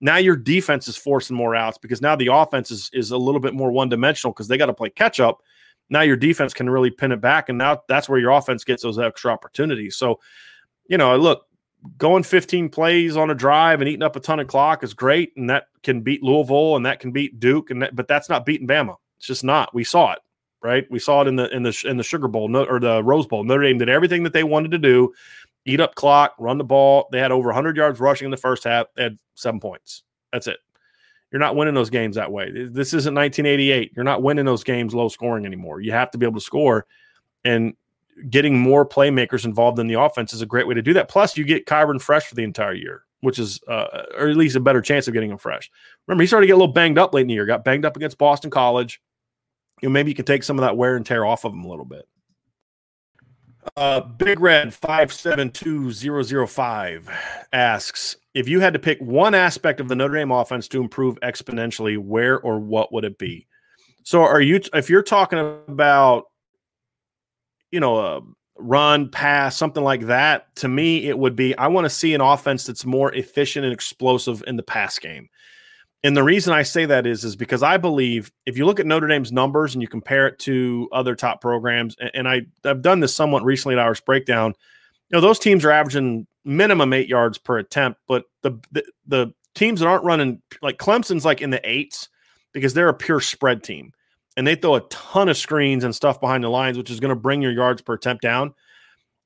now your defense is forcing more outs because now the offense is, is a little bit more one dimensional because they got to play catch up. Now your defense can really pin it back, and now that's where your offense gets those extra opportunities. So, you know, look, going 15 plays on a drive and eating up a ton of clock is great, and that can beat Louisville and that can beat Duke, and that, but that's not beating Bama. It's just not. We saw it, right? We saw it in the in the in the Sugar Bowl or the Rose Bowl. Notre Dame did everything that they wanted to do, eat up clock, run the ball. They had over 100 yards rushing in the first half. They had seven points. That's it. You're not winning those games that way. This isn't 1988. You're not winning those games low scoring anymore. You have to be able to score. And getting more playmakers involved in the offense is a great way to do that. Plus, you get Kyren fresh for the entire year, which is, uh, or at least a better chance of getting him fresh. Remember, he started to get a little banged up late in the year, got banged up against Boston College. You know, maybe you can take some of that wear and tear off of him a little bit. Uh, Big Red five seven two zero zero five asks if you had to pick one aspect of the Notre Dame offense to improve exponentially, where or what would it be? So, are you if you're talking about you know, a run, pass, something like that, to me, it would be I want to see an offense that's more efficient and explosive in the pass game. And the reason I say that is, is because I believe if you look at Notre Dame's numbers and you compare it to other top programs, and I, I've done this somewhat recently at Irish Breakdown, you know, those teams are averaging minimum eight yards per attempt, but the, the, the teams that aren't running like Clemson's like in the eights because they're a pure spread team and they throw a ton of screens and stuff behind the lines, which is going to bring your yards per attempt down.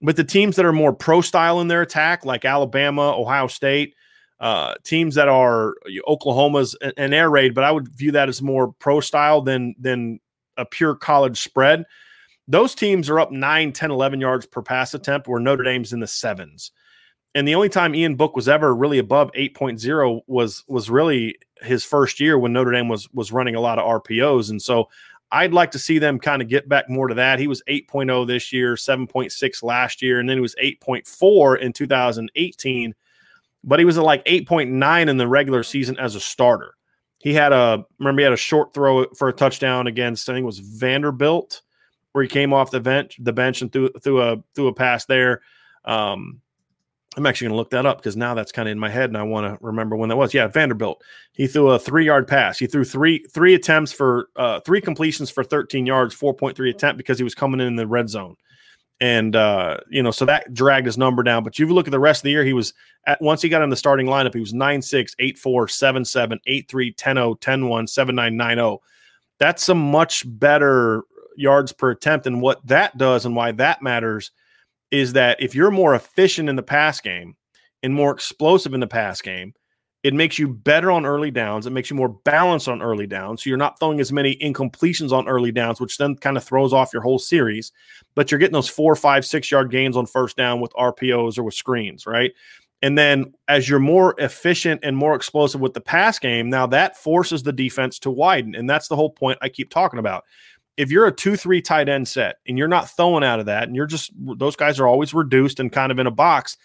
But the teams that are more pro style in their attack, like Alabama, Ohio State, uh, teams that are Oklahoma's an air raid, but I would view that as more pro style than than a pure college spread. Those teams are up 9, 10, 11 yards per pass attempt, where Notre Dame's in the sevens. And the only time Ian Book was ever really above 8.0 was was really his first year when Notre Dame was was running a lot of RPOs. And so I'd like to see them kind of get back more to that. He was 8.0 this year, 7.6 last year, and then he was 8.4 in 2018. But he was at like 8.9 in the regular season as a starter. He had a remember he had a short throw for a touchdown against I think it was Vanderbilt, where he came off the bench the bench and threw threw a threw a pass there. Um, I'm actually going to look that up because now that's kind of in my head and I want to remember when that was. Yeah, Vanderbilt. He threw a three yard pass. He threw three three attempts for uh, three completions for 13 yards, 4.3 attempt because he was coming in, in the red zone. And uh, you know, so that dragged his number down. But you look at the rest of the year, he was at once he got in the starting lineup, he was 9 6, 8 4, 7 7, 8 3, 10 0, 10 1, 7 9, 9 0. That's a much better yards per attempt. And what that does and why that matters – is that if you're more efficient in the pass game and more explosive in the pass game, it makes you better on early downs. It makes you more balanced on early downs. So you're not throwing as many incompletions on early downs, which then kind of throws off your whole series. But you're getting those four, five, six yard gains on first down with RPOs or with screens, right? And then as you're more efficient and more explosive with the pass game, now that forces the defense to widen. And that's the whole point I keep talking about if you're a two three tight end set and you're not throwing out of that and you're just those guys are always reduced and kind of in a box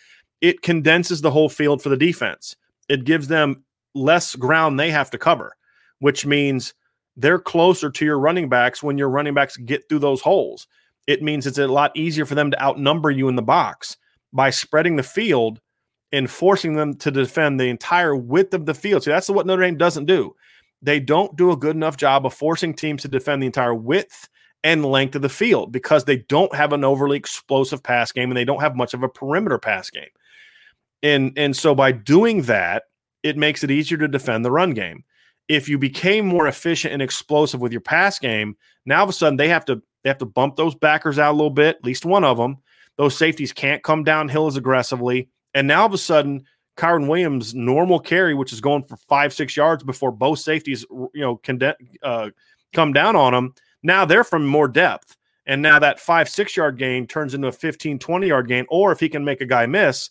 it condenses the whole field for the defense. It gives them less ground they have to cover which means they're closer to your running backs when your running backs get through those holes. It means it's a lot easier for them to outnumber you in the box by spreading the field and forcing them to defend the entire width of the field. So that's what Notre Dame doesn't do they don't do a good enough job of forcing teams to defend the entire width and length of the field because they don't have an overly explosive pass game and they don't have much of a perimeter pass game. And and so by doing that, it makes it easier to defend the run game. If you became more efficient and explosive with your pass game, now all of a sudden they have to they have to bump those backers out a little bit, at least one of them. Those safeties can't come downhill as aggressively. And now all of a sudden Kyren Williams' normal carry, which is going for five, six yards before both safeties, you know, conde- uh, come down on them. Now they're from more depth. And now that five, six yard gain turns into a 15, 20 yard gain. Or if he can make a guy miss,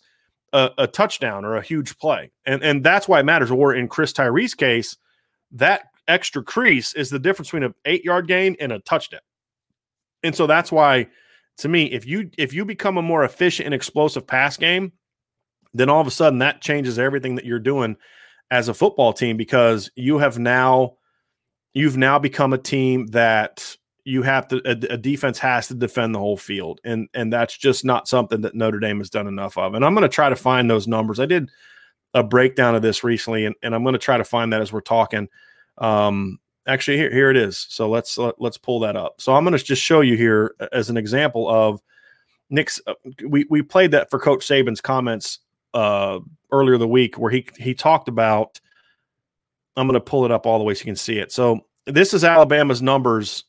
a, a touchdown or a huge play. And, and that's why it matters. Or in Chris Tyree's case, that extra crease is the difference between an eight yard gain and a touchdown. And so that's why, to me, if you if you become a more efficient and explosive pass game, then all of a sudden that changes everything that you're doing as a football team because you have now you've now become a team that you have to a, a, defense has to defend the whole field. And and that's just not something that Notre Dame has done enough of. And I'm going to try to find those numbers. I did a breakdown of this recently and, and I'm going to try to find that as we're talking. Um actually here here it is. So let's let, us let us pull that up. So I'm going to just show you here as an example of Nick's uh, we we played that for coach Saban's comments uh earlier the week where he he talked about I'm going to pull it up all the way so you can see it. So this is Alabama's numbers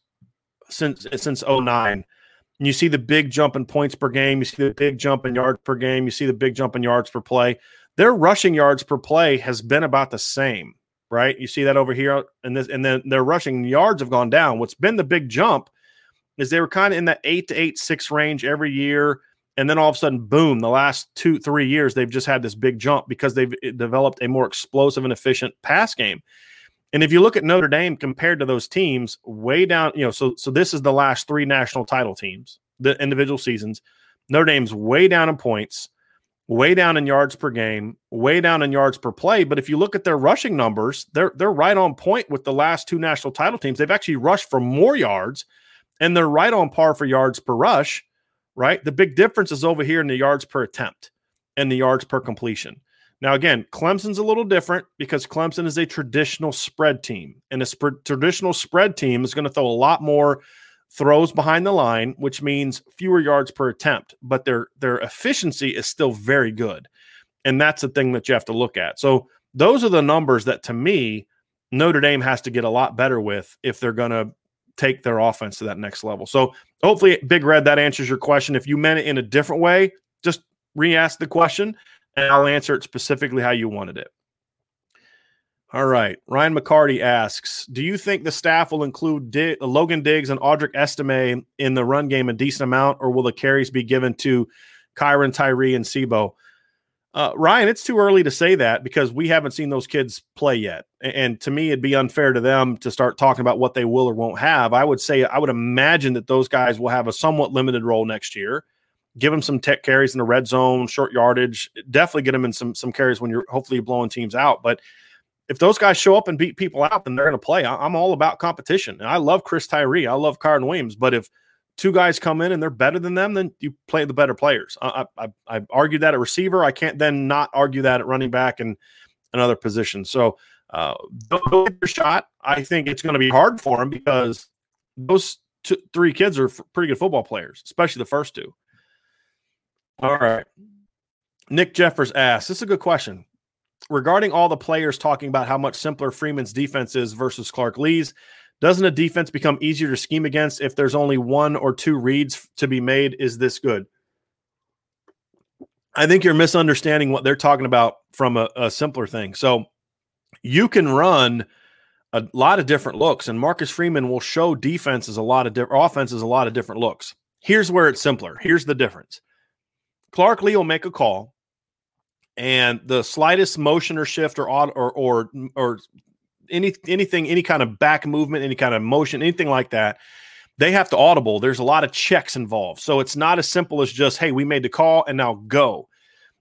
since since 09. And you see the big jump in points per game, you see the big jump in yards per game, you see the big jump in yards per play. Their rushing yards per play has been about the same, right? You see that over here and this and then their rushing yards have gone down. What's been the big jump is they were kind of in that 8 to 8 6 range every year and then all of a sudden boom the last two three years they've just had this big jump because they've eh, developed a more explosive and efficient pass game. And if you look at notre dame compared to those teams way down you know so so this is the last three national title teams the individual seasons. Notre dame's way down in points way down in yards per game way down in yards per play. But if you look at their rushing numbers they're they're right on point with the last two national title teams. They've actually rushed for more yards and they're right on par for yards per rush right? The big difference is over here in the yards per attempt and the yards per completion. Now, again, Clemson's a little different because Clemson is a traditional spread team, and a sp- traditional spread team is going to throw a lot more throws behind the line, which means fewer yards per attempt, but their their efficiency is still very good, and that's the thing that you have to look at. So those are the numbers that, to me, Notre Dame has to get a lot better with if they're going to take their offense to that next level. So hopefully, Big Red, that answers your question. If you meant it in a different way, just re-ask the question and I'll answer it specifically how you wanted it. All right. Ryan McCarty asks Do you think the staff will include Logan Diggs and Audric Estime in the run game a decent amount, or will the carries be given to Kyren Tyree and C'Bo? Uh, Ryan, it's too early to say that because we haven't seen those kids play yet. And to me, it'd be unfair to them to start talking about what they will or won't have. I would say, I would imagine that those guys will have a somewhat limited role next year. Give them some tech carries in the red zone, short yardage. Definitely get them in some some carries when you're hopefully blowing teams out. But if those guys show up and beat people out, then they're going to play. I'm all about competition. And I love Chris Tyree. I love Kyren Williams. But if two guys come in and they're better than them, then you play the better players. I, I, I argued that at receiver. I can't then not argue that at running back and another position. So uh, your shot. I think it's going to be hard for them because those two, three kids are pretty good football players, especially the first two. All right. Nick Jeffers asks, this is a good question. Regarding all the players talking about how much simpler Freeman's defense is versus Clark Lea's, doesn't a defense become easier to scheme against if there's only one or two reads to be made? Is this good? I think you're misunderstanding what they're talking about from a, a simpler thing. So you can run a lot of different looks, and Marcus Freeman will show defenses a lot of different offenses a lot of different looks. Here's where it's simpler. Here's the difference. Clark Lea will make a call, and the slightest motion or shift or or or or any anything, any kind of back movement, any kind of motion, anything like that, they have to audible. There's a lot of checks involved. So it's not as simple as just, hey, we made the call and now go.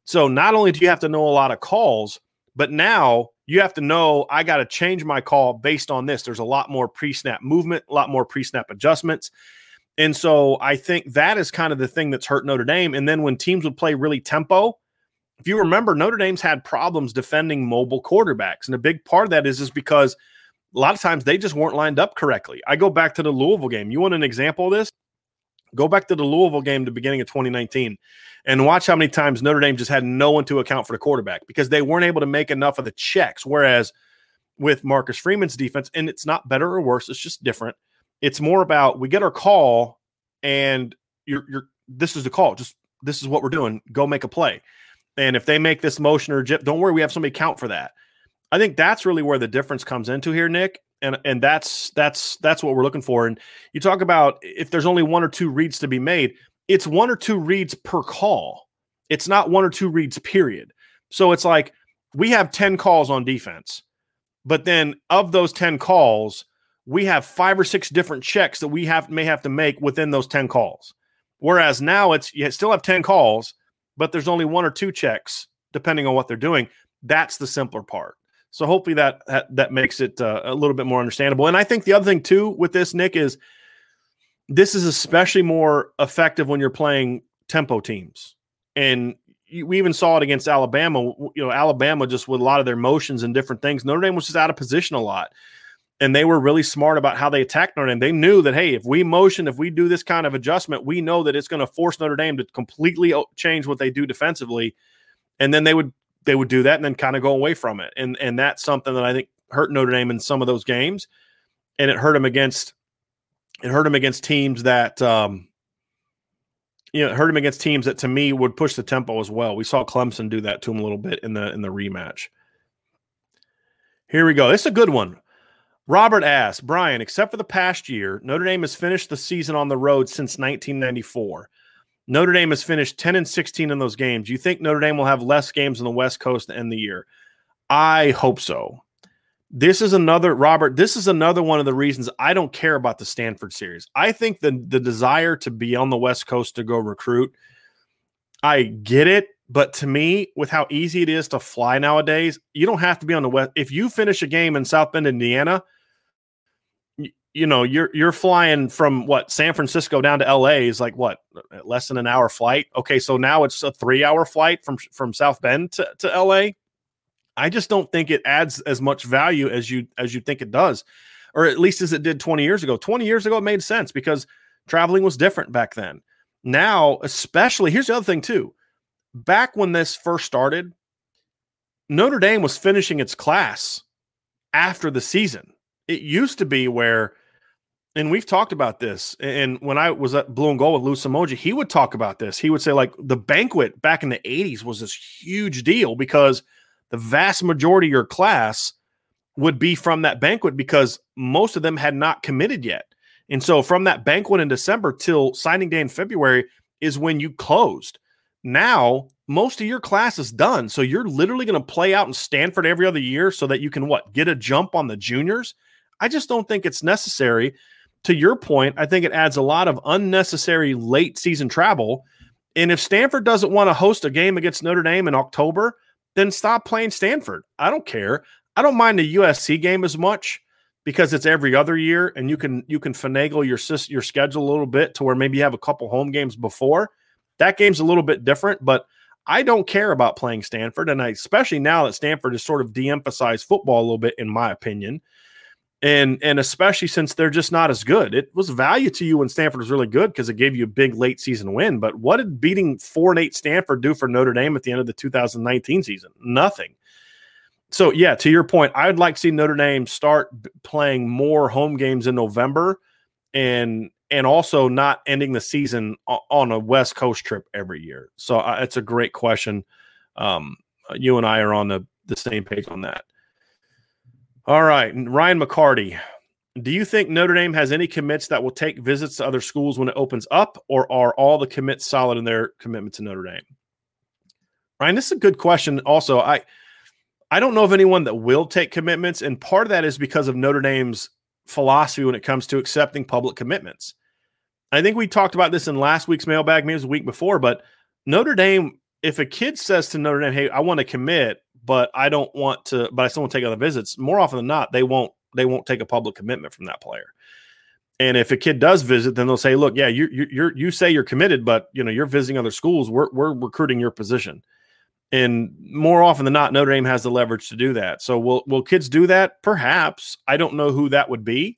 So not only do you have to know a lot of calls, but now you have to know I got to change my call based on this. There's a lot more pre snap movement, a lot more pre snap adjustments. And so I think that is kind of the thing that's hurt Notre Dame. And then when teams would play really tempo, if you remember, Notre Dame's had problems defending mobile quarterbacks. And a big part of that is, is because a lot of times they just weren't lined up correctly. I go back to the Louisville game. You want an example of this? Go back to the Louisville game, the beginning of 2019, and watch how many times Notre Dame just had no one to account for the quarterback because they weren't able to make enough of the checks. Whereas with Marcus Freeman's defense, and it's not better or worse, it's just different. It's more about we get our call and you're you're this is the call. Just this is what we're doing. Go make a play. And if they make this motion or jip, don't worry, we have somebody count for that. I think that's really where the difference comes into here, Nick. and and that's that's that's what we're looking for. And you talk about if there's only one or two reads to be made, it's one or two reads per call. It's not one or two reads period. So it's like we have 10 calls on defense. But then of those 10 calls, we have five or six different checks that we have may have to make within those 10 calls. Whereas now it's you still have 10 calls, but there's only one or two checks depending on what they're doing. That's the simpler part. So hopefully that that, that makes it uh, a little bit more understandable. And I think the other thing too with this Nick is this is especially more effective when you're playing tempo teams. And we even saw it against Alabama. You know, Alabama just with a lot of their motions and different things. Notre Dame was just out of position a lot. And they were really smart about how they attacked Notre Dame. They knew that, hey, if we motion, if we do this kind of adjustment, we know that it's going to force Notre Dame to completely change what they do defensively. And then they would they would do that and then kind of go away from it. And and that's something that I think hurt Notre Dame in some of those games. And it hurt them against it hurt them against teams that um, you know, hurt him against teams that to me would push the tempo as well. We saw Clemson do that to him a little bit in the in the rematch. Here we go. This is a good one. Robert asks, Brian, except for the past year, Notre Dame has finished the season on the road since 1994. Notre Dame has finished 10 and 16 in those games. Do you think Notre Dame will have less games on the West Coast to end the year? I hope so this is another Robert. This is another one of the reasons I don't care about the Stanford series. I think the the desire to be on the West Coast to go recruit, I get it. But to me, with how easy it is to fly nowadays, you don't have to be on the West. If you finish a game in South Bend, Indiana, you, know you're you're flying from what San Francisco down to LA is like what less than an hour flight. Okay, so now it's a three hour flight from from South Bend to, to LA I just don't think it adds as much value as you as you think it does, or at least as it did 20 years ago. 20 years ago, it made sense because traveling was different back then. Now, especially, here's the other thing too. Back when this first started, Notre Dame was finishing its class after the season. It used to be where, and we've talked about this. And when I was at Blue and Gold with Lou Somogyi, he would talk about this. He would say, like, the banquet back in the 80s was this huge deal because – the vast majority of your class would be from that banquet because most of them had not committed yet. And so from that banquet in December till signing day in February is when you closed. Now, most of your class is done. So you're literally going to play out in Stanford every other year so that you can what? Get a jump on the juniors? I just don't think it's necessary. To your point, I think it adds a lot of unnecessary late season travel. And if Stanford doesn't want to host a game against Notre Dame in October, then stop playing Stanford. I don't care. I don't mind the USC game as much because it's every other year and you can you can finagle your your schedule a little bit to where maybe you have a couple home games before. That game's a little bit different, but I don't care about playing Stanford and I especially now that Stanford has sort of de-emphasized football a little bit in my opinion and and especially since they're just not as good. It was value to you when Stanford was really good because it gave you a big late season win. But what did beating four and eight Stanford do for Notre Dame at the end of the 2019 season? Nothing. So yeah, to your point, I'd like to see Notre Dame start playing more home games in November, and and also not ending the season on a West Coast trip every year. So uh, it's a great question. Um, you and I are on the the same page on that. All right, Ryan McCarty. Do you think Notre Dame has any commits that will take visits to other schools when it opens up, or are all the commits solid in their commitment to Notre Dame? Ryan, this is a good question. Also, I I don't know of anyone that will take commitments, and part of that is because of Notre Dame's philosophy when it comes to accepting public commitments. I think we talked about this in last week's mailbag, maybe it was a week before, but Notre Dame, if a kid says to Notre Dame, "Hey, I want to commit," but I don't want to, but I still want to take other visits. More often than not, they won't they won't take a public commitment from that player. And if a kid does visit, then they'll say, "Look, yeah, you you you say you're committed, but you know you're visiting other schools. We're we're recruiting your position." And more often than not, Notre Dame has the leverage to do that. So will will kids do that? Perhaps. I don't know who that would be,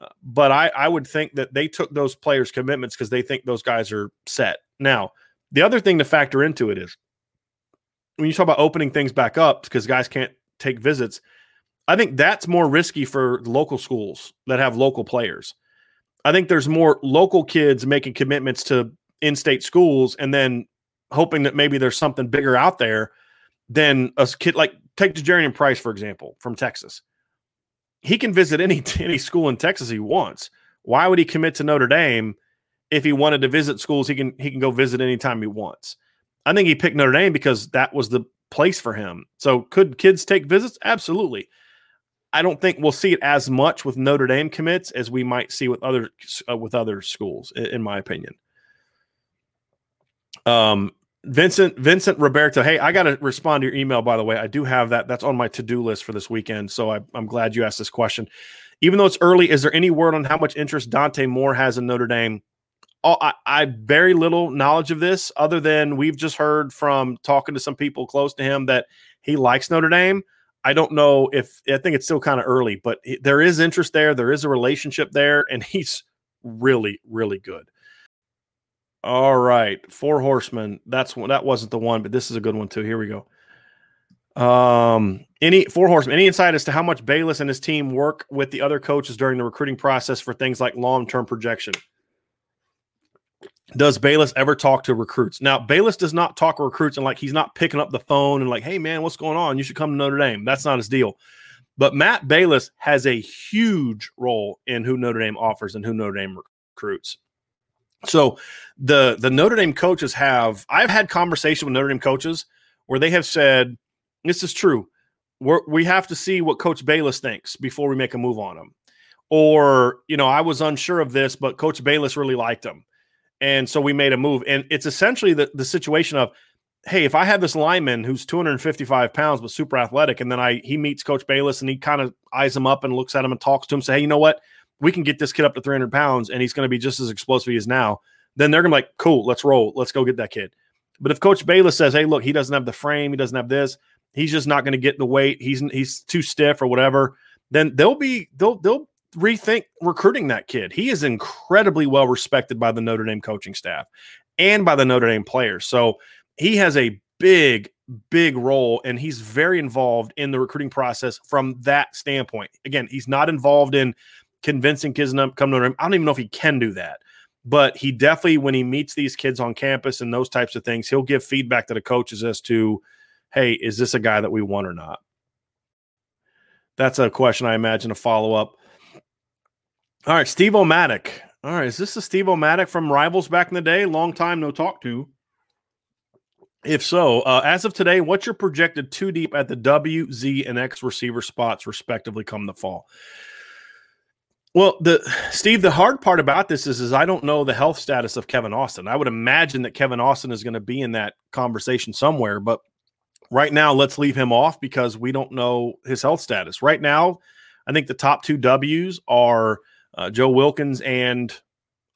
uh, but I I would think that they took those players' commitments because they think those guys are set. Now, the other thing to factor into it is when you talk about opening things back up because guys can't take visits, I think that's more risky for local schools that have local players. I think there's more local kids making commitments to in-state schools and then hoping that maybe there's something bigger out there than a kid like take Jerian Price for example from Texas. he can visit any any school in Texas he wants. Why would he commit to Notre Dame if he wanted to visit schools? He can he can go visit anytime he wants. I think he picked Notre Dame because that was the place for him. So could kids take visits? Absolutely. I don't think we'll see it as much with Notre Dame commits as we might see with other uh, with other schools, in, in my opinion. Um, Vincent Vincent Roberto. Hey, I got to respond to your email. By the way, I do have that. That's on my to do list for this weekend. So I, I'm glad you asked this question. Even though it's early, is there any word on how much interest Dante Moore has in Notre Dame? Oh, I, I very little knowledge of this, other than we've just heard from talking to some people close to him that he likes Notre Dame. I don't know if I think it's still kind of early, but there is interest there. There is a relationship there, and he's really, really good. All right, Four Horsemen. That's one. That wasn't the one, but this is a good one too. Here we go. Um, any Four Horsemen. Any insight as to how much Balis and his team work with the other coaches during the recruiting process for things like long term projection? Does Balis ever talk to recruits? Now, Balis does not talk to recruits and like he's not picking up the phone and like, hey man, what's going on? You should come to Notre Dame. That's not his deal. But Matt Balis has a huge role in who Notre Dame offers and who Notre Dame recruits. So the the Notre Dame coaches have I've had conversation with Notre Dame coaches where they have said this is true. We're, we have to see what Coach Balis thinks before we make a move on him. Or you know, I was unsure of this, but Coach Balis really liked him, and so we made a move. And it's essentially the the situation of hey, if I have this lineman who's 255 pounds but super athletic, and then I he meets Coach Balis and he kind of eyes him up and looks at him and talks to him, say, hey, you know what? we can get this kid up to 300 pounds and he's going to be just as explosive as he is now, then they're going to be like, cool, let's roll. Let's go get that kid. But if Coach Balis says, hey, look, he doesn't have the frame, he doesn't have this, he's just not going to get the weight, he's he's too stiff or whatever, then they'll be they'll they'll rethink recruiting that kid. He is incredibly well respected by the Notre Dame coaching staff and by the Notre Dame players. So he has a big, big role and he's very involved in the recruiting process from that standpoint. Again, he's not involved in convincing kids to come to Notre Dame. I don't even know if he can do that, but he definitely, when he meets these kids on campus and those types of things, he'll give feedback to the coaches as to, hey, is this a guy that we want or not? That's a question I imagine a follow up. All right, Steve O'Matic. All right, is this the Steve O'Matic from Rivals back in the day? Long time no talk to. If so, uh, as of today, what's your projected two deep at the W, Z, and X receiver spots, respectively, come the fall? Well, the Steve, the hard part about this is, is I don't know the health status of Kevin Austin. I would imagine that Kevin Austin is going to be in that conversation somewhere, but right now, let's leave him off because we don't know his health status. Right now, I think the top two W's are uh, Joe Wilkins and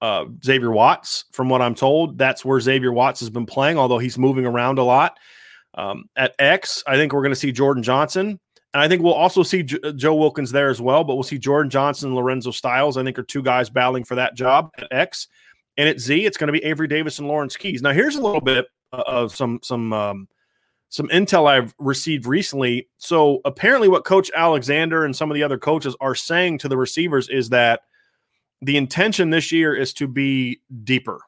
uh, Xavier Watts. From what I'm told, that's where Xavier Watts has been playing, although he's moving around a lot. Um, at X, I think we're going to see Jordan Johnson and I think we'll also see J- uh, Joe Wilkins there as well, but we'll see Jordan Johnson and Lorenzo Styles. I think are two guys battling for that job at X. And at Z, it's going to be Avery Davis and Lawrence Keys. Now, here's a little bit of some some um, some intel I've received recently. So apparently, what Coach Alexander and some of the other coaches are saying to the receivers is that the intention this year is to be deeper.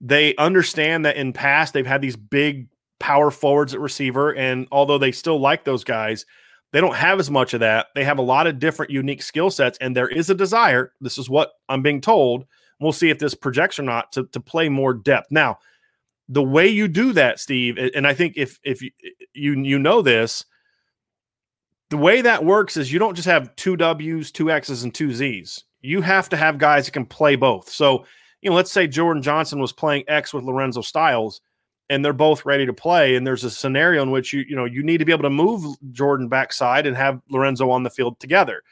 They understand that in past they've had these big power forwards at receiver, and although they still like those guys, they don't have as much of that. They have a lot of different unique skill sets, and there is a desire. This is what I'm being told. We'll see if this projects or not to, to play more depth. Now, the way you do that, Steve, and I think if if you you, you know this, the way that works is you don't just have two W's, two X's, and two Z's. You have to have guys that can play both. So, you know, let's say Jordan Johnson was playing X with Lorenzo Styles and they're both ready to play and there's a scenario in which you you know you need to be able to move Jordan backside and have Lorenzo on the field together.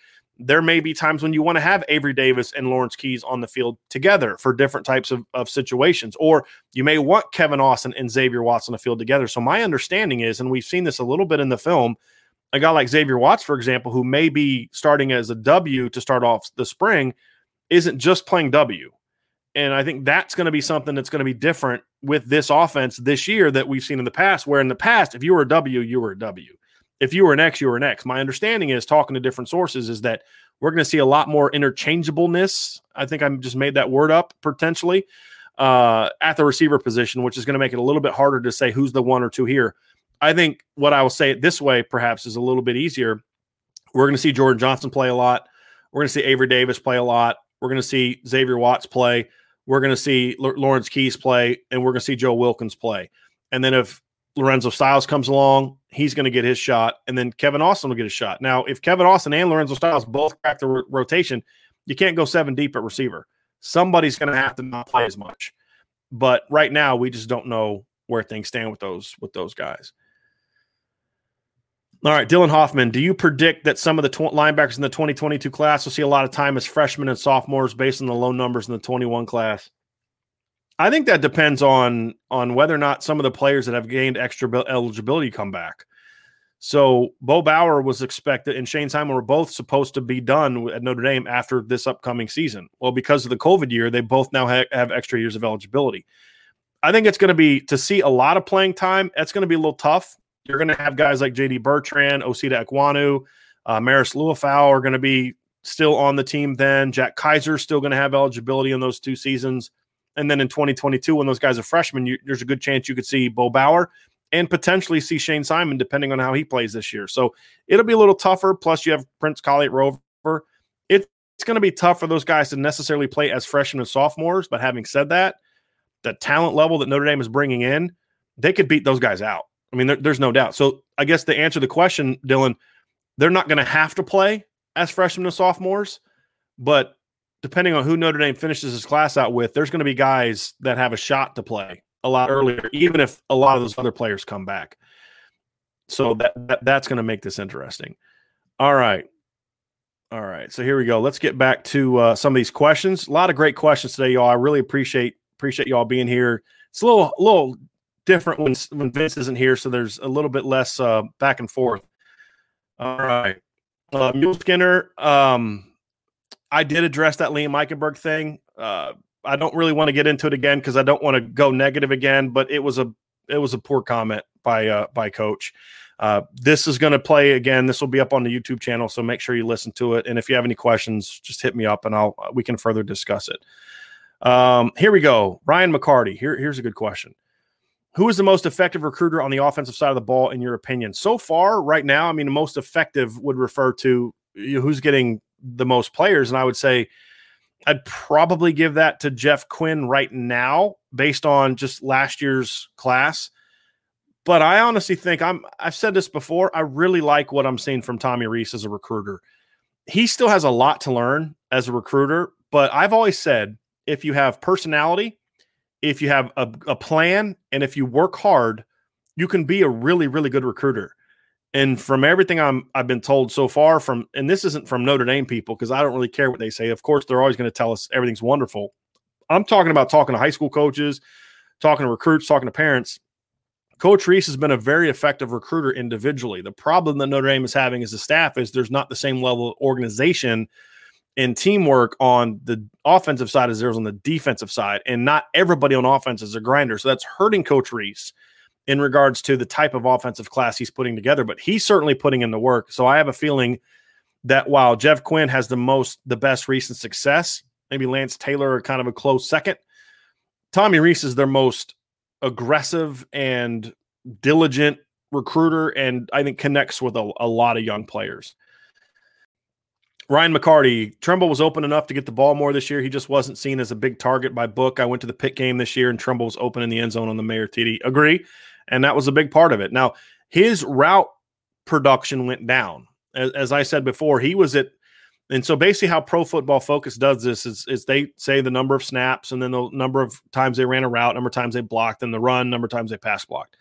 There may be times when you want to have Avery Davis and Lawrence Keys on the field together for different types of, of situations, or you may want Kevin Austin and Xavier Watts on the field together. So my understanding is, and we've seen this a little bit in the film, a guy like Xavier Watts, for example, who may be starting as a W to start off the spring, isn't just playing W. And I think that's going to be something that's going to be different with this offense this year that we've seen in the past, where in the past, if you were a W, you were a W. If you were an X, you were an X. My understanding is talking to different sources is that we're going to see a lot more interchangeableness. I think I just made that word up potentially uh, at the receiver position, which is going to make it a little bit harder to say who's the one or two here. I think what I will say it this way perhaps is a little bit easier. We're going to see Jordan Johnson play a lot. We're going to see Avery Davis play a lot. We're going to see Xavier Watts play. We're going to see L- Lawrence Keys play, and we're going to see Joe Wilkins play. And then if Lorenzo Styles comes along, he's going to get his shot, and then Kevin Austin will get a shot. Now, if Kevin Austin and Lorenzo Styles both crack the rotation, you can't go seven deep at receiver. Somebody's going to have to not play as much. But right now, we just don't know where things stand with those with those guys. All right, Dylan Hoffman, do you predict that some of the tw- linebackers in the 2022 class will see a lot of time as freshmen and sophomores based on the low numbers in the 21 class? I think that depends on on whether or not some of the players that have gained extra eligibility come back. So Bo Bauer was expected and Shane Simon were both supposed to be done at Notre Dame after this upcoming season. Well, because of the COVID year, they both now ha- have extra years of eligibility. I think it's going to be to see a lot of playing time. That's going to be a little tough. You're going to have guys like JD Bertrand, Osita Ekwonu, uh, Marist Liufau are going to be still on the team then. Jack Kiser still going to have eligibility in those two seasons. And then in 2022, when those guys are freshmen, you, there's a good chance you could see Bo Bauer and potentially see Shane Simon, depending on how he plays this year. So it'll be a little tougher. Plus, you have Prince Kollie Rover. It, it's going to be tough for those guys to necessarily play as freshmen and sophomores. But having said that, the talent level that Notre Dame is bringing in, they could beat those guys out. I mean, there, there's no doubt. So I guess to answer the question, Dylan, they're not going to have to play as freshmen and sophomores, but depending on who Notre Dame finishes his class out with, there's going to be guys that have a shot to play a lot earlier, even if a lot of those other players come back. So that, that that's going to make this interesting. All right. All right. So here we go. Let's get back to uh, some of these questions. A lot of great questions today, y'all. I really appreciate appreciate y'all being here. It's a little little different when when Vince isn't here, so there's a little bit less uh, back and forth. All right, uh, Mule Skinner. Um, I did address that Liam Eichenberg thing. Uh, I don't really want to get into it again because I don't want to go negative again. But it was a it was a poor comment by uh, by Coach. Uh, this is going to play again. This will be up on the YouTube channel, so make sure you listen to it. And if you have any questions, just hit me up, and I'll we can further discuss it. Um, here we go. Ryan McCarty. Here, here's a good question. Who is the most effective recruiter on the offensive side of the ball, in your opinion? So far, right now, I mean, the most effective would refer to who's getting the most players. And I would say I'd probably give that to Jeff Quinn right now, based on just last year's class. But I honestly think I'm, I've said this before. I really like what I'm seeing from Tommy Rees as a recruiter. He still has a lot to learn as a recruiter, but I've always said if you have personality, if you have a, a plan, and if you work hard, you can be a really, really good recruiter. And from everything I'm I've been told so far from and this isn't from Notre Dame people because I don't really care what they say. Of course, they're always going to tell us everything's wonderful. I'm talking about talking to high school coaches, talking to recruits, talking to parents. Coach Rees has been a very effective recruiter individually. The problem that Notre Dame is having as a staff is there's not the same level of organization and teamwork on the offensive side as there is on the defensive side. And not everybody on offense is a grinder. So that's hurting Coach Rees in regards to the type of offensive class he's putting together. But he's certainly putting in the work. So I have a feeling that while Jeff Quinn has the most, the best recent success, maybe Lance Taylor are kind of a close second. Tommy Rees is their most aggressive and diligent recruiter, and I think connects with a, a lot of young players. Ryan McCarty, Tremble was open enough to get the ball more this year. He just wasn't seen as a big target by Book. I went to the Pitt game this year, and Tremble was open in the end zone on the Mayer TD. Agree, and that was a big part of it. Now his route production went down, as, as I said before. He was at, and so basically how Pro Football Focus does this is, is they say the number of snaps and then the number of times they ran a route, number of times they blocked, and the run, number of times they pass blocked.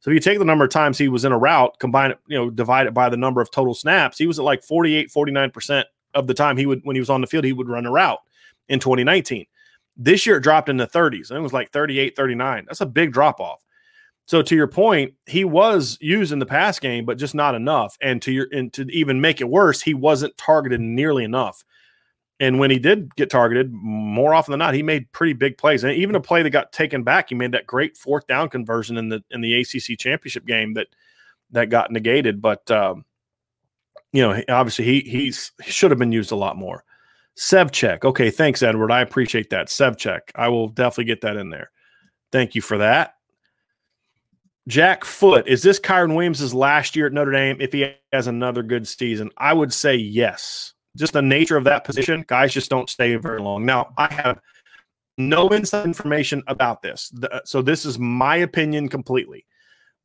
So if you take the number of times he was in a route, combine it, you know, divide it by the number of total snaps, he was at like 48, 49% of the time he would when he was on the field, he would run a route in 2019. This year it dropped in the 30s. And it was like 38, 39. That's a big drop off. So to your point, he was used in the pass game, but just not enough. And to your and to even make it worse, he wasn't targeted nearly enough. And when he did get targeted, more often than not, he made pretty big plays. And even a play that got taken back, he made that great fourth down conversion in the in the ACC championship game that that got negated. But um, you know, obviously he he's he should have been used a lot more. Sevchek. Okay, thanks, Edward. I appreciate that. Sevchek. I will definitely get that in there. Thank you for that. Jack Foot, is this Kyren Williams' last year at Notre Dame if he has another good season? I would say yes. Just the nature of that position, guys just don't stay very long. Now, I have no inside information about this. So this is my opinion completely.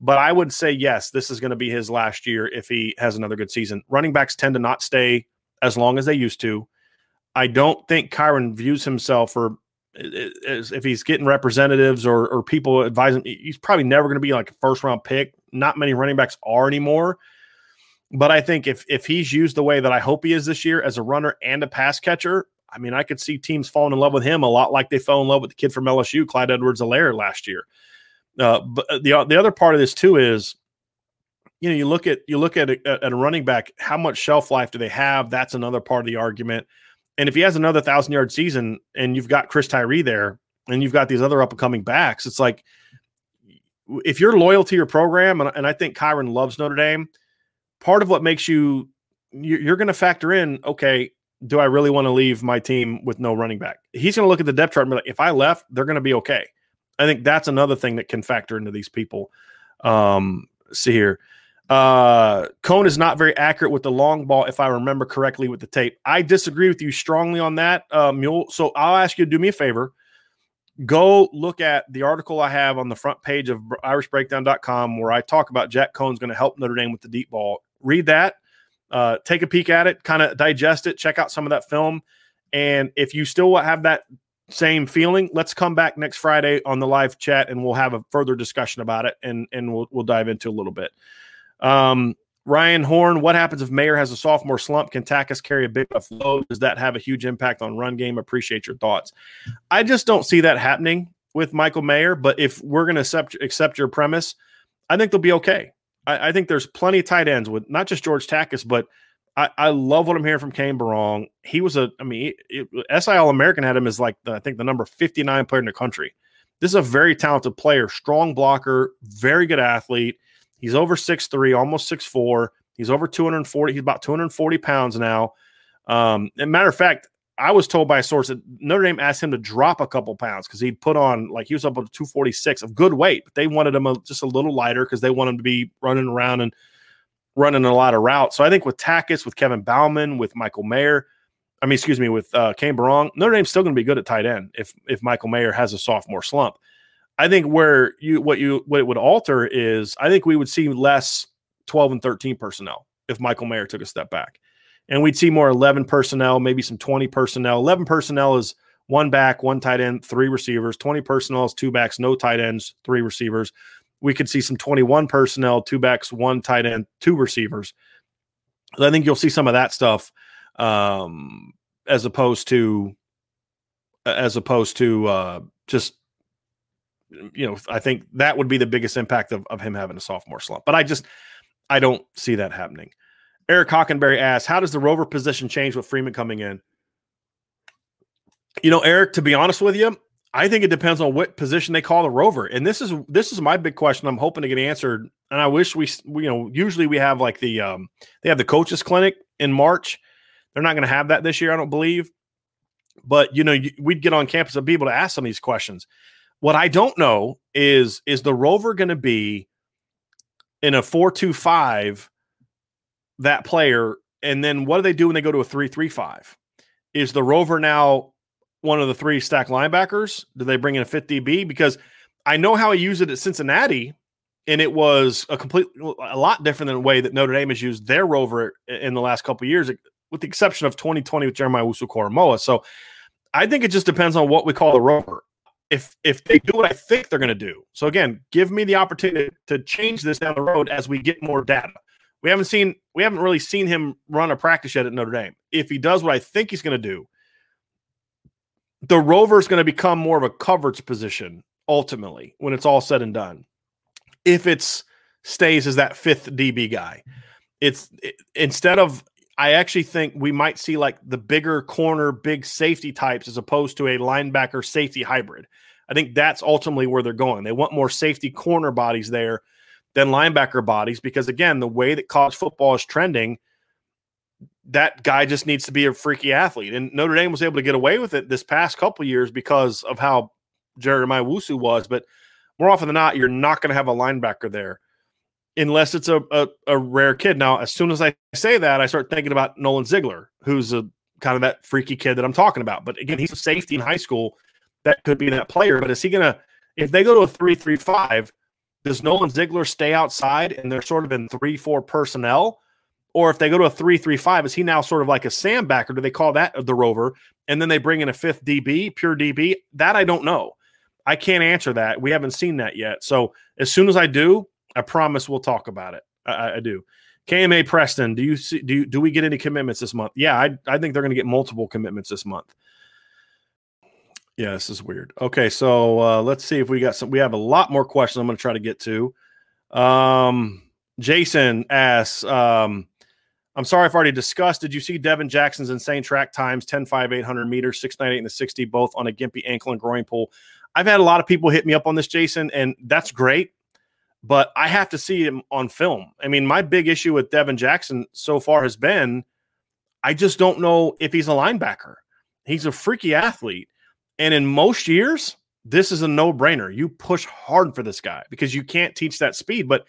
But I would say yes, this is going to be his last year if he has another good season. Running backs tend to not stay as long as they used to. I don't think Kyren views himself or if he's getting representatives or, or people advising, he's probably never going to be like a first round pick. Not many running backs are anymore. But I think if if he's used the way that I hope he is this year as a runner and a pass catcher, I mean, I could see teams falling in love with him a lot like they fell in love with the kid from LSU, Clyde Edwards-Helaire last year. Uh, but the the other part of this too is, you know, you look at you look at a, at a running back, how much shelf life do they have? That's another part of the argument. And if he has another thousand yard season, and you've got Chris Tyree there, and you've got these other up and coming backs, it's like if you're loyal to your program, and, and I think Kyren loves Notre Dame, part of what makes you you're going to factor in, okay, do I really want to leave my team with no running back? He's going to look at the depth chart and be like, if I left, they're going to be okay. I think that's another thing that can factor into these people. Um, see here. Uh, Coan is not very accurate with the long ball, if I remember correctly with the tape. I disagree with you strongly on that, uh, Mule. So I'll ask you to do me a favor. Go look at the article I have on the front page of IrishBreakdown.com where I talk about Jack Coan's going to help Notre Dame with the deep ball. Read that uh, take a peek at it, kind of digest it, check out some of that film. And if you still have that same feeling, let's come back next Friday on the live chat and we'll have a further discussion about it and, and we'll, we'll dive into a little bit. Um, Ryan Horn, what happens if Mayer has a sophomore slump? Can Takacs carry a big enough load? Does that have a huge impact on run game? Appreciate your thoughts. I just don't see that happening with Michael Mayer, but if we're going to accept, accept your premise, I think they'll be okay. I, I, think there's plenty of tight ends with not just George Takacs, but I, I love what I'm hearing from Cane Berrong. He was a, I mean, it, it, SI All American had him as like the, I think the number 59 player in the country. This is a very talented player, strong blocker, very good athlete. He's over six three, almost six four. He's over 240. He's about 240 pounds now. Um, and matter of fact, I was told by a source that Notre Dame asked him to drop a couple pounds because he put on like he was up to 246 of good weight, but they wanted him a, just a little lighter because they want him to be running around and running a lot of routes. So I think with Takacs, with Kevin Bauman, with Michael Mayer, I mean, excuse me, with uh, Cane Berrong, Notre Dame's still going to be good at tight end if if Michael Mayer has a sophomore slump. I think where you what you what it would alter is I think we would see less 12 and 13 personnel if Michael Mayer took a step back and we'd see more 11 personnel, maybe some 20 personnel. 11 personnel is one back, one tight end, three receivers. 20 personnel is two backs, no tight ends, three receivers. We could see some 21 personnel, two backs, one tight end, two receivers. I think you'll see some of that stuff um, as opposed to as opposed to uh, just you know I think that would be the biggest impact of, of him having a sophomore slump. But I just I don't see that happening. Eric Hockenberry asks, how does the rover position change with Freeman coming in? You know, Eric, to be honest with you, I think it depends on what position they call the rover. And this is this is my big question. I'm hoping to get answered. And I wish we, we you know, usually we have like the um they have the coaches clinic in March. They're not going to have that this year, I don't believe. But you know, we'd get on campus and be able to ask some of these questions. What I don't know is is the rover going to be in a 425 that player. And then what do they do when they go to a three-three-five? Is the Rover now one of the three stack linebackers? Do they bring in a fifth DB? Because I know how he used it at Cincinnati, and it was a complete, a lot different than the way that Notre Dame has used their Rover in the last couple years, with the exception of 2020 with Jeremiah Owusu-Koramoah. So I think it just depends on what we call the Rover. If if they do what I think they're going to do, so again, give me the opportunity to change this down the road as we get more data. We haven't seen we haven't really seen him run a practice yet at Notre Dame. If he does what I think he's going to do, the rover is going to become more of a coverage position ultimately when it's all said and done. If it's stays as that fifth DB guy, it's it, instead of I actually think we might see like the bigger corner, big safety types as opposed to a linebacker safety hybrid. I think that's ultimately where they're going. They want more safety corner bodies there than linebacker bodies because again, the way that college football is trending, that guy just needs to be a freaky athlete. And Notre Dame was able to get away with it this past couple years because of how Jeremiah Wusu was. But more often than not, you're not going to have a linebacker there unless it's a, a, a, rare kid. Now, as soon as I say that, I start thinking about Nolan Ziegler, who's a kind of that freaky kid that I'm talking about. But again, he's a safety in high school that could be that player. But is he to, if they go to a three-three-five, does Nolan Ziegler stay outside and they're sort of in three four personnel? Or if they go to a three-three-five, is he now sort of like a Sam backer? Do they call that the rover? And then they bring in a fifth DB, pure DB? That I don't know. I can't answer that. We haven't seen that yet. So as soon as I do, I promise we'll talk about it. I, I do. KMA Preston, do you see do you, do we get any commitments this month? Yeah, I I think they're going to get multiple commitments this month. Yeah, this is weird. Okay, so uh, let's see if we got some. We have a lot more questions. I'm going to try to get to. Um, Jason asks, um, "I'm sorry if I've already discussed. Did you see Devin Jackson's insane track times 10, 5, 800 meters, 698 and the 60, both on a gimpy ankle and groin pull? I've had a lot of people hit me up on this, Jason, and that's great but I have to see him on film. I mean, my big issue with Devin Jackson so far has been I just don't know if he's a linebacker. He's a freaky athlete. And in most years, this is a no brainer. You push hard for this guy because you can't teach that speed. But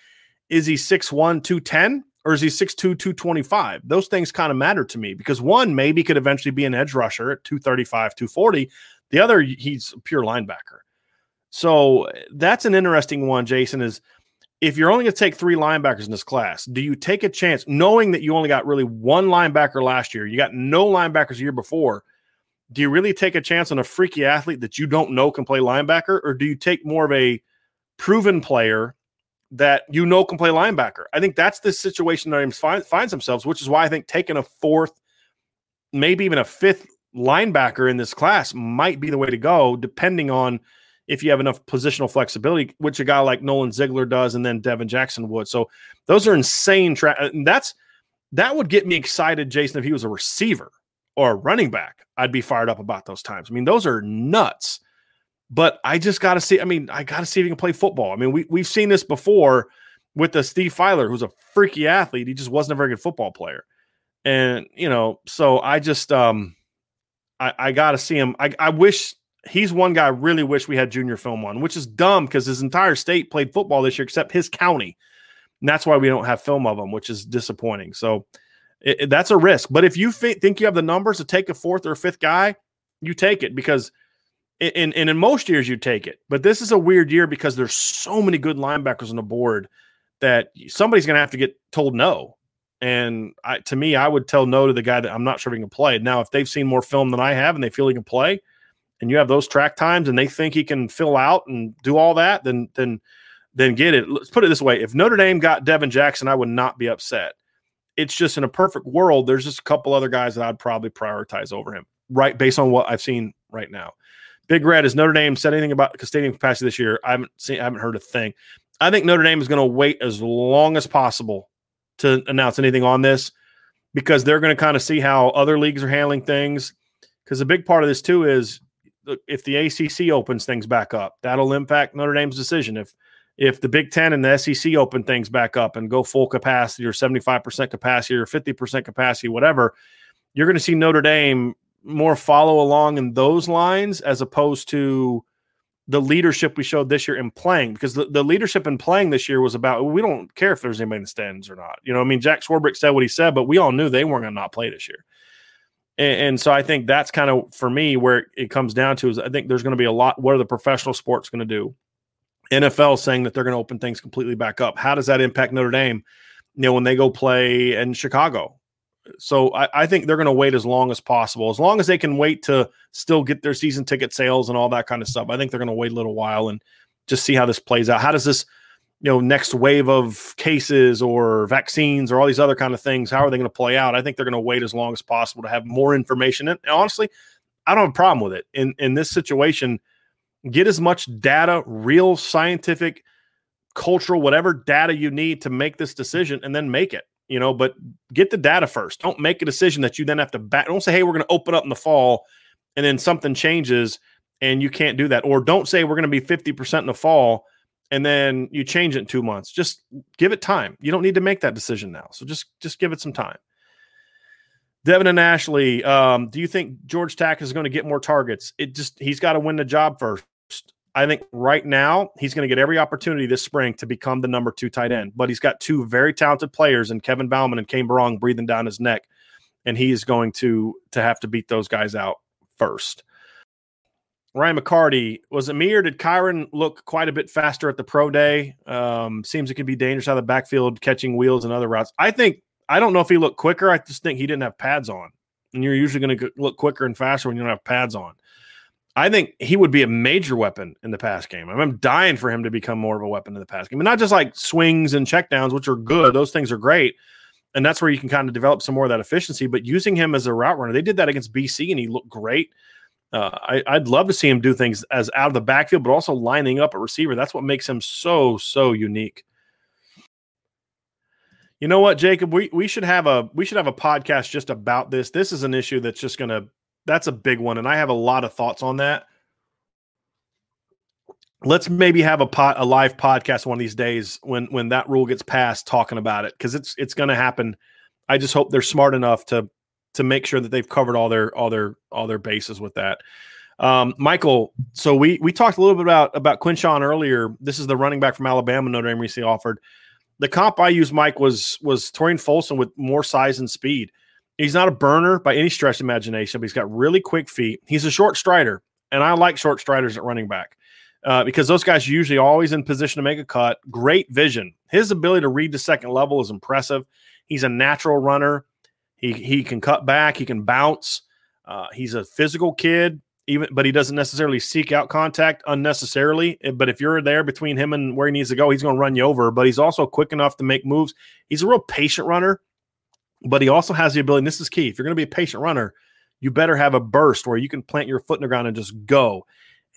is he 6'1, 210 or is he 6'2, 225? Those things kind of matter to me because one maybe could eventually be an edge rusher at 235, 240. The other, he's a pure linebacker. So that's an interesting one, Jason, is – if you're only going to take three linebackers in this class, do you take a chance knowing that you only got really one linebacker last year? You got no linebackers the year before. Do you really take a chance on a freaky athlete that you don't know can play linebacker, or do you take more of a proven player that you know can play linebacker? I think that's the situation that find, finds themselves, which is why I think taking a fourth, maybe even a fifth linebacker in this class might be the way to go, depending on – if you have enough positional flexibility, which a guy like Nolan Ziegler does, and then Devin Jackson would. So those are insane. Tra- and that's that would get me excited, Jason, if he was a receiver or a running back. I'd be fired up about those times. I mean, those are nuts. But I just got to see. I mean, I got to see if he can play football. I mean, we we've seen this before with the Steve Filer, who's a freaky athlete. He just wasn't a very good football player, and you know, so I just um, I, I got to see him. I, I wish he's one guy I really wish we had junior film on, which is dumb because his entire state played football this year except his county. And that's why we don't have film of him, which is disappointing. So it, it, that's a risk. But if you f- think you have the numbers to take a fourth or a fifth guy, you take it because in, in, in most years you take it. But this is a weird year because there's so many good linebackers on the board that somebody's going to have to get told no. And I, to me, I would tell no to the guy that I'm not sure he can play. Now, if they've seen more film than I have and they feel he can play, and you have those track times and they think he can fill out and do all that, then then then get it. Let's put it this way: if Notre Dame got Devin Jackson, I would not be upset. It's just in a perfect world, there's just a couple other guys that I'd probably prioritize over him, right? Based on what I've seen right now. Big Red is Notre Dame said anything about stadium capacity this year? I haven't seen, I haven't heard a thing. I think Notre Dame is going to wait as long as possible to announce anything on this because they're going to kind of see how other leagues are handling things. Because a big part of this too is if the ACC opens things back up, that'll impact Notre Dame's decision. If if the Big Ten and the SEC open things back up and go full capacity or seventy five percent capacity or fifty percent capacity, whatever, you're going to see Notre Dame more follow along in those lines as opposed to the leadership we showed this year in playing because the, the leadership in playing this year was about we don't care if there's anybody in the stands or not. You know, I mean, Jack Swarbrick said what he said, but we all knew they weren't going to not play this year. And, and, so I think that's kind of for me where it comes down to is I think there's going to be a lot. What are the professional sports going to do? NFL saying that they're going to open things completely back up. How does that impact Notre Dame? You know, when they go play in Chicago. So I, I think they're going to wait as long as possible, as long as they can wait to still get their season ticket sales and all that kind of stuff. I think they're going to wait a little while and just see how this plays out. How does this you know next wave of cases or vaccines or all these other kind of things how are they going to play out? I think they're going to wait as long as possible to have more information. And honestly i don't have a problem with it. In in this situation get as much data real scientific cultural whatever data you need to make this decision and then make it you know but get the data first. Don't make a decision that you then have to back don't say hey we're going to open up in the fall and then something changes and you can't do that. Or don't say we're going to be 50% in the fall and then you change it in two months. Just give it time. You don't need to make that decision now. So just just give it some time. Devin and Ashley, um, do you think George Tack is going to get more targets? It just he's got to win the job first. I, think right now he's going to get every opportunity this spring to become the number two tight end. But he's got two very talented players in Kevin Bauman and Cane Berrong breathing down his neck, and he is going to to have to beat those guys out first. Ryan McCarty was it me or did Kyren look quite a bit faster at the pro day? Um, seems it could be dangerous out of the backfield, catching wheels and other routes. I think I don't know if he looked quicker. I just think he didn't have pads on, and you're usually going to look quicker and faster when you don't have pads on. I think he would be a major weapon in the pass game. I I'm dying for him to become more of a weapon in the pass game, and not just like swings and checkdowns, which are good. Those things are great, and that's where you can kind of develop some more of that efficiency. But using him as a route runner, they did that against BC, and he looked great. Uh, I, would love to see him do things as out of the backfield, but also lining up a receiver. That's what makes him so so unique. You know what, Jacob? We we should have a we should have a podcast just about this. This is an issue that's just gonna that's a big one, and I have a lot of thoughts on that. Let's maybe have a pot a live podcast one of these days when when that rule gets passed, talking about it because it's it's gonna happen. I just hope they're smart enough to to make sure that they've covered all their all their all their bases with that. Um, Michael, so we we talked a little bit about about Quinshon earlier. This is the running back from Alabama Notre Dame recently offered. The comp I used, Mike, was was Tarean Folston with more size and speed. He's not a burner by any stretch of imagination, but he's got really quick feet. He's a short strider, and I like short striders at running back uh, because those guys are usually always in position to make a cut. Great vision. His ability to read the second level is impressive. He's a natural runner. He he can cut back. He can bounce. Uh, he's a physical kid, even but he doesn't necessarily seek out contact unnecessarily. But if you're there between him and where he needs to go, he's going to run you over. But he's also quick enough to make moves. He's a real patient runner, but he also has the ability. And this is key. If you're going to be a patient runner, you better have a burst where you can plant your foot in the ground and just go.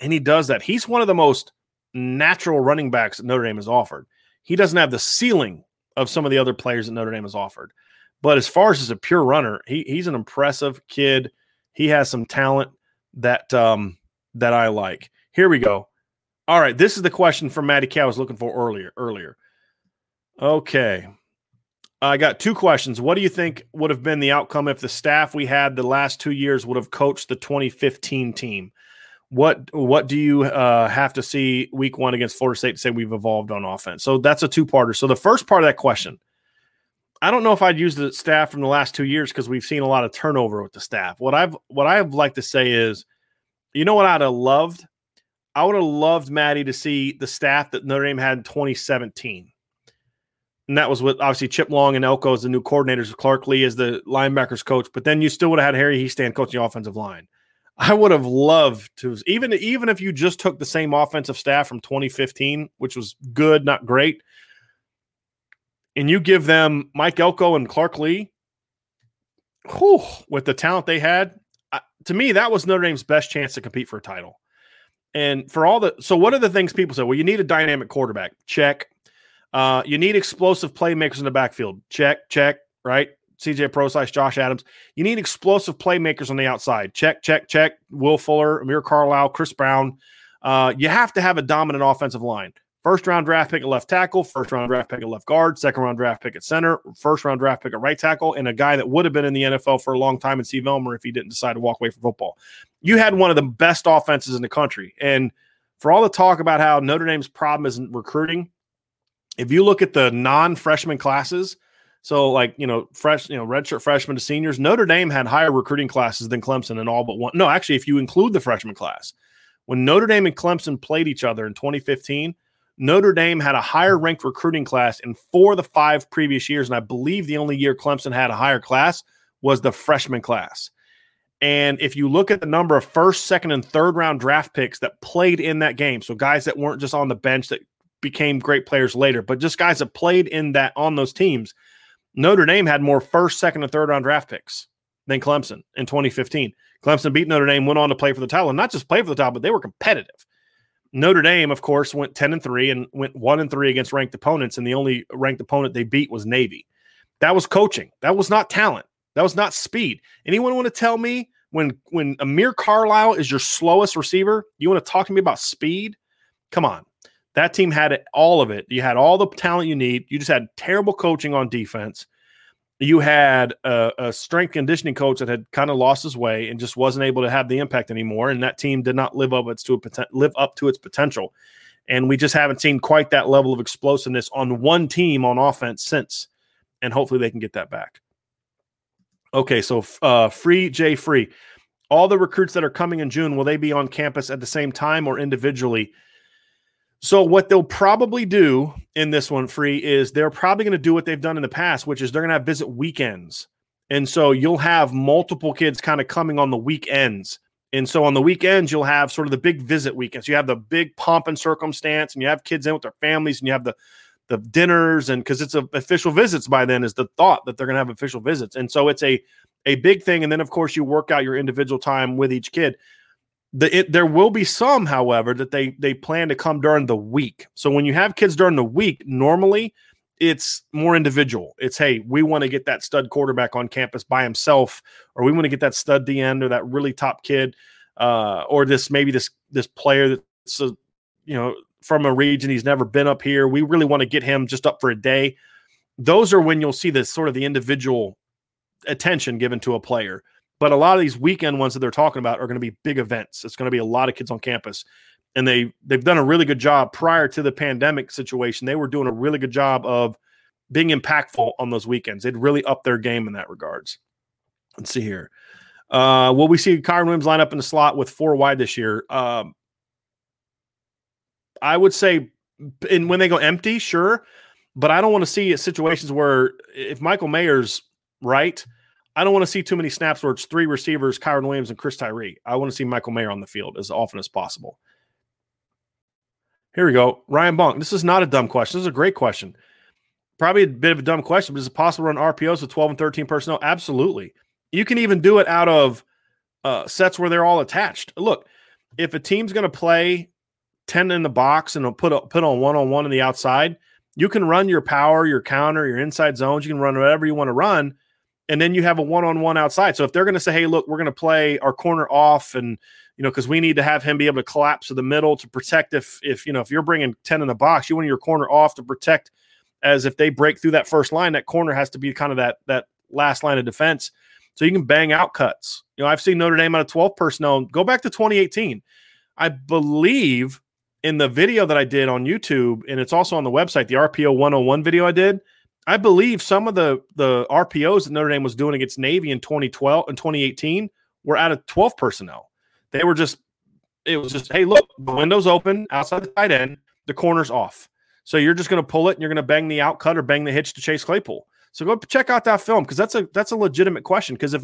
And he does that. He's one of the most natural running backs that Notre Dame has offered. He doesn't have the ceiling of some of the other players that Notre Dame has offered. But as far as as a pure runner, he he's an impressive kid. He has some talent that um that I like. Here we go. All right, this is the question from Maddie Cow I was looking for earlier. Earlier. Okay. I got two questions. What do you think would have been the outcome if the staff we had the last two years would have coached the 2015 team? What what do you uh, have to see week one against Florida State to say we've evolved on offense? So that's a two parter. So the first part of that question I don't know if I'd use the staff from the last two years because we've seen a lot of turnover with the staff. What I've what I've like to say is, you know what I'd have loved? I would have loved Maddie to see the staff that Notre Dame had in 2017. And that was with obviously Chip Long and Elko as the new coordinators, Clark Lea as the linebackers coach. But then you still would have had Harry Hiestand coaching the offensive line. I would have loved to even even if you just took the same offensive staff from 2015, which was good, not great and you give them Mike Elko and Clark Lea, whew, with the talent they had, to me, that was Notre Dame's best chance to compete for a title. And for all the, so what are the things people say? Well, you need a dynamic quarterback. Check. Uh, you need explosive playmakers in the backfield. Check, check, right? CJ Prosise, Josh Adams. You need explosive playmakers on the outside. Check, check, check. Will Fuller, Amir Carlisle, Chris Brown. Uh, you have to have a dominant offensive line. First round draft pick at left tackle, first round draft pick at left guard, second round draft pick at center, first round draft pick at right tackle, and a guy that would have been in the NFL for a long time in Steve Elmer if he didn't decide to walk away from football. You had one of the best offenses in the country. And for all the talk about how Notre Dame's problem isn't recruiting, if you look at the non freshman classes, so like, you know, fresh, you know, redshirt freshmen to seniors, Notre Dame had higher recruiting classes than Clemson in all but one. No, actually, if you include the freshman class, when Notre Dame and Clemson played each other in 2015, Notre Dame had a higher ranked recruiting class in four of the five previous years. And I believe the only year Clemson had a higher class was the freshman class. And if you look at the number of first, second, and third round draft picks that played in that game, so guys that weren't just on the bench that became great players later, but just guys that played in that on those teams, Notre Dame had more first, second, and third round draft picks than Clemson in 2015. Clemson beat Notre Dame, went on to play for the title, and not just play for the title, but they were competitive. Notre Dame, of course, went 10 and 3 and went 1 and 3 against ranked opponents. And the only ranked opponent they beat was Navy. That was coaching. That was not talent. That was not speed. Anyone want to tell me when when Amir Carlisle is your slowest receiver, you want to talk to me about speed? Come on. That team had it, all of it. You had all the talent you need. You just had terrible coaching on defense. You had a, a strength conditioning coach that had kind of lost his way and just wasn't able to have the impact anymore, and that team did not live up its to a, live up to its potential. And we just haven't seen quite that level of explosiveness on one team on offense since. And hopefully they can get that back. Okay, so uh, free J free. All the recruits that are coming in June, will they be on campus at the same time or individually? So what they'll probably do in this one, free, is they're probably going to do what they've done in the past, which is they're going to have visit weekends. And so you'll have multiple kids kind of coming on the weekends. And so on the weekends, you'll have sort of the big visit weekends. You have the big pomp and circumstance, and you have kids in with their families, and you have the the dinners, and because it's a, official visits by then is the thought that they're going to have official visits, and so it's a a big thing. And then of course you work out your individual time with each kid. The, it, there will be some, however, that they they plan to come during the week. So when you have kids during the week, normally it's more individual. It's hey, we want to get that stud quarterback on campus by himself, or we want to get that stud D end or that really top kid, uh, or this maybe this this player that's a, you know from a region he's never been up here. We really want to get him just up for a day. Those are when you'll see this sort of the individual attention given to a player. But a lot of these weekend ones that they're talking about are going to be big events. It's going to be a lot of kids on campus. And they they've done a really good job prior to the pandemic situation. They were doing a really good job of being impactful on those weekends. They'd really up their game in that regards. Let's see here. Uh, will we see Kyren Williams line up in the slot with four wide this year? Um, I would say, and when they go empty, sure, but I don't want to see situations where if Michael Mayer's right, I don't want to see too many snaps where it's three receivers, Kyren Williams and Chris Tyree. I want to see Michael Mayer on the field as often as possible. Here we go. Ryan Bonk. This is not a dumb question. This is a great question. Probably a bit of a dumb question, but is it possible to run RPOs with 12 and 13 personnel? Absolutely. You can even do it out of uh, sets where they're all attached. Look, if a team's going to play 10 in the box and put, put on one on one on the outside, you can run your power, your counter, your inside zones. You can run whatever you want to run and then you have a one-on-one outside. So if they're going to say, "Hey, look, we're going to play our corner off," and you know, because we need to have him be able to collapse to the middle to protect if if you know if you're bringing ten in the box, you want your corner off to protect as if they break through that first line, that corner has to be kind of that that last line of defense. So you can bang out cuts. You know, I've seen Notre Dame out of 12 personnel. Go back to 2018. I believe in the video that I did on YouTube, and it's also on the website, the RPO 101 video I did. I believe some of the the RPOs that Notre Dame was doing against Navy in 2012 and 2018 were out of 12 personnel. They were just it was just hey look the window's open outside the tight end the corner's off so you're just going to pull it and you're going to bang the out cut or bang the hitch to Chase Claypool. So go check out that film because that's a that's a legitimate question because if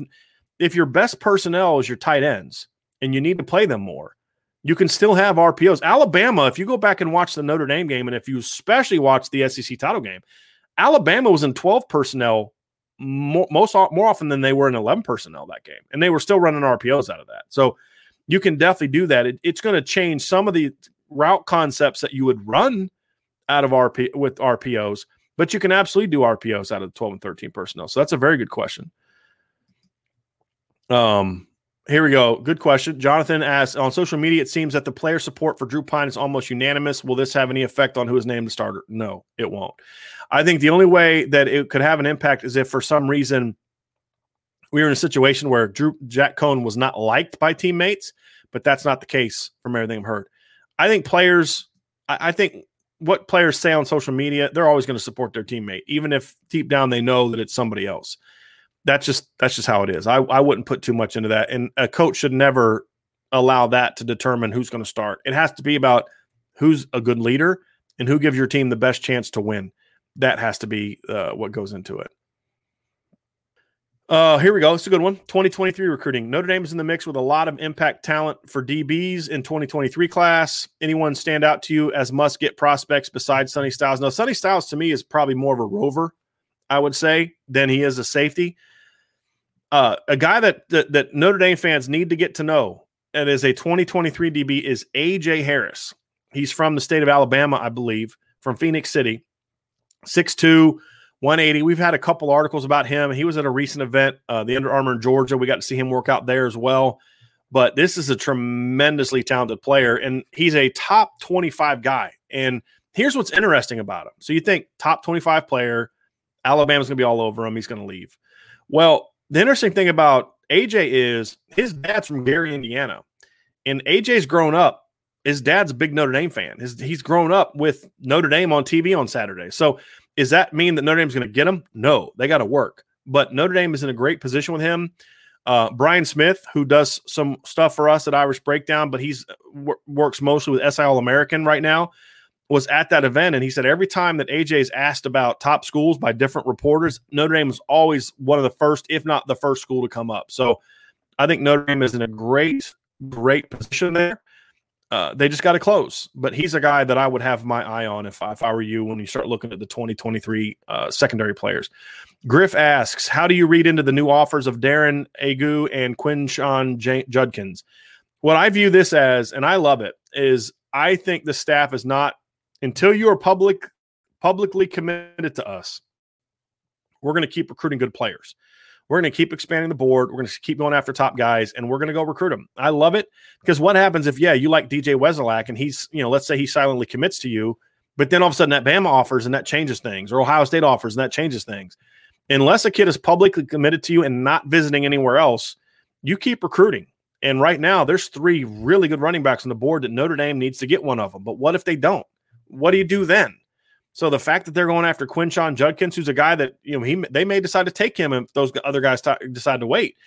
if your best personnel is your tight ends and you need to play them more, you can still have RPOs. Alabama, if you go back and watch the Notre Dame game and if you especially watch the SEC title game, Alabama was in 12 personnel more, most more often than they were in 11 personnel that game, and they were still running RPOs out of that. So you can definitely do that. It, it's going to change some of the route concepts that you would run out of RP with RPOs, but you can absolutely do RPOs out of the 12 and 13 personnel. So that's a very good question. Um, here we go. Good question. Jonathan asks on social media, it seems that the player support for Drew Pyne is almost unanimous. Will this have any effect on who is named the starter? No, it won't. I think the only way that it could have an impact is if for some reason we were in a situation where Drew Jack Coan was not liked by teammates, but that's not the case from everything I've heard. I think players, I, I think what players say on social media, they're always going to support their teammate, even if deep down they know that it's somebody else. That's just that's just how it is. I, I wouldn't put too much into that. And a coach should never allow that to determine who's going to start. It has to be about who's a good leader and who gives your team the best chance to win that has to be uh, what goes into it. Uh, here we go. It's a good one. 2023 recruiting. Notre Dame is in the mix with a lot of impact talent for DBs in 2023 class. Anyone stand out to you as must get prospects besides Sonny Styles? Now, Sonny Styles to me is probably more of a rover, I would say, than he is a safety. Uh, a guy that, that that Notre Dame fans need to get to know and is a 2023 DB is AJ Harris. He's from the state of Alabama, I believe, from Phenix City. 6'2, 180. We've had a couple articles about him. He was at a recent event, uh, the Under Armour in Georgia. We got to see him work out there as well. But this is a tremendously talented player, and he's a top 25 guy. And here's what's interesting about him. So you think top 25 player, Alabama's going to be all over him. He's going to leave. Well, the interesting thing about AJ is his dad's from Gary, Indiana, and AJ's grown up. His dad's a big Notre Dame fan. His, he's grown up with Notre Dame on TV on Saturday. So, does that mean that Notre Dame's going to get him? No, they got to work. But Notre Dame is in a great position with him. Uh, Brian Smith, who does some stuff for us at Irish Breakdown, but he's w- works mostly with SI All American right now was at that event and he said every time that AJ is asked about top schools by different reporters, Notre Dame is always one of the first, if not the first school to come up. So I think Notre Dame is in a great, great position there. Uh, they just got to close, but he's a guy that I would have my eye on if, if I were you when you start looking at the 2023 uh, secondary players. Griff asks, How do you read into the new offers of Darren Agu and Quinshon J- Judkins? What I view this as, and I love it, is I think the staff is not until you are public publicly committed to us, we're going to keep recruiting good players. We're going to keep expanding the board. We're going to keep going after top guys, and we're going to go recruit them. I love it because what happens if yeah you like DJ Wesolak and he's you know let's say he silently commits to you, but then all of a sudden that Bama offers and that changes things, or Ohio State offers and that changes things. Unless a kid is publicly committed to you and not visiting anywhere else, you keep recruiting. And right now, there's three really good running backs on the board that Notre Dame needs to get one of them. But what if they don't? What do you do then? So the fact that they're going after Quinshon Judkins, who's a guy that you know he they may decide to take him if those other guys t- decide to wait.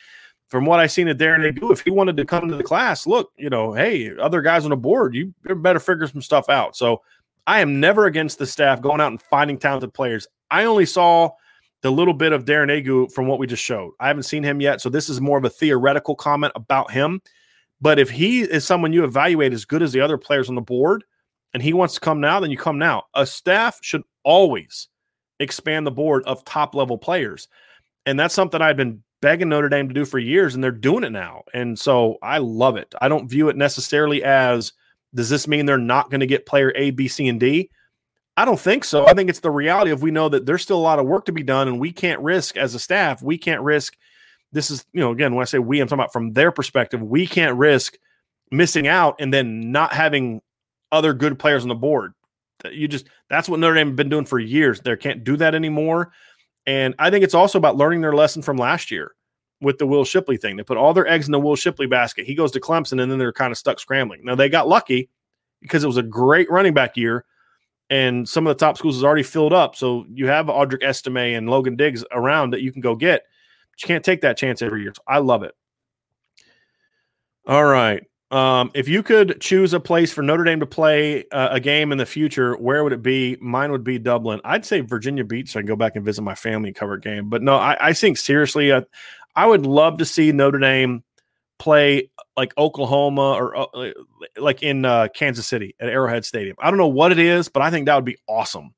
From what I've seen at Darren Agu, if he wanted to come to the class, look, you know, hey, other guys on the board, you better figure some stuff out. So I am never against the staff going out and finding talented players. I only saw the little bit of Darren Agu from what we just showed. I haven't seen him yet, so this is more of a theoretical comment about him. But if he is someone you evaluate as good as the other players on the board, and he wants to come now, then you come now. A staff should always expand the board of top level players. And that's something I've been begging Notre Dame to do for years, and they're doing it now. And so I love it. I don't view it necessarily as does this mean they're not going to get player A, B, C, and D? I don't think so. I think it's the reality of we know that there's still a lot of work to be done, and we can't risk as a staff, we can't risk. This is, you know, again, when I say we, I'm talking about from their perspective, we can't risk missing out and then not having other good players on the board. You just that's what Notre Dame have been doing for years. They can't do that anymore. And I think it's also about learning their lesson from last year with the Will Shipley thing. They put all their eggs in the Will Shipley basket. He goes to Clemson, and then they're kind of stuck scrambling. Now they got lucky because it was a great running back year, and some of the top schools is already filled up. So you have Audric Estime and Logan Diggs around that you can go get. But you can't take that chance every year. So I love it. All right. Um, if you could choose a place for Notre Dame to play uh, a game in the future, where would it be? Mine would be Dublin. I'd say Virginia Beach so I can go back and visit my family and cover a game. But no, I, I think seriously, uh, I would love to see Notre Dame play like Oklahoma or uh, like in uh, Kansas City at Arrowhead Stadium. I don't know what it is, but I think that would be awesome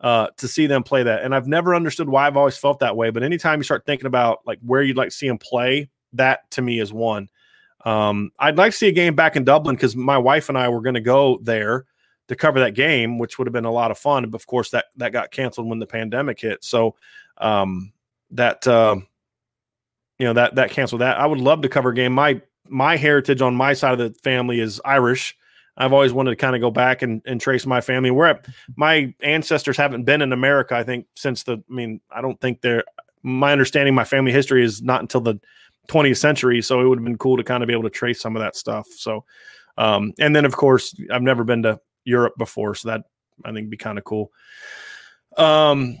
uh, to see them play that. And I've never understood why I've always felt that way. But anytime you start thinking about like where you'd like to see them play, that to me is one. Um, I'd like to see a game back in Dublin because my wife and I were going to go there to cover that game, which would have been a lot of fun. But of course, that that got canceled when the pandemic hit. So um, that uh, you know that that canceled that. I would love to cover a game. My my heritage on my side of the family is Irish. I've always wanted to kind of go back and, and trace my family. Where my ancestors haven't been in America, I think since the. I mean, I don't think they're. My understanding, my family history is not until the 20th century. So it would have been cool to kind of be able to trace some of that stuff. So, um, and then of course, I've never been to Europe before, so that I think be kind of cool. Um,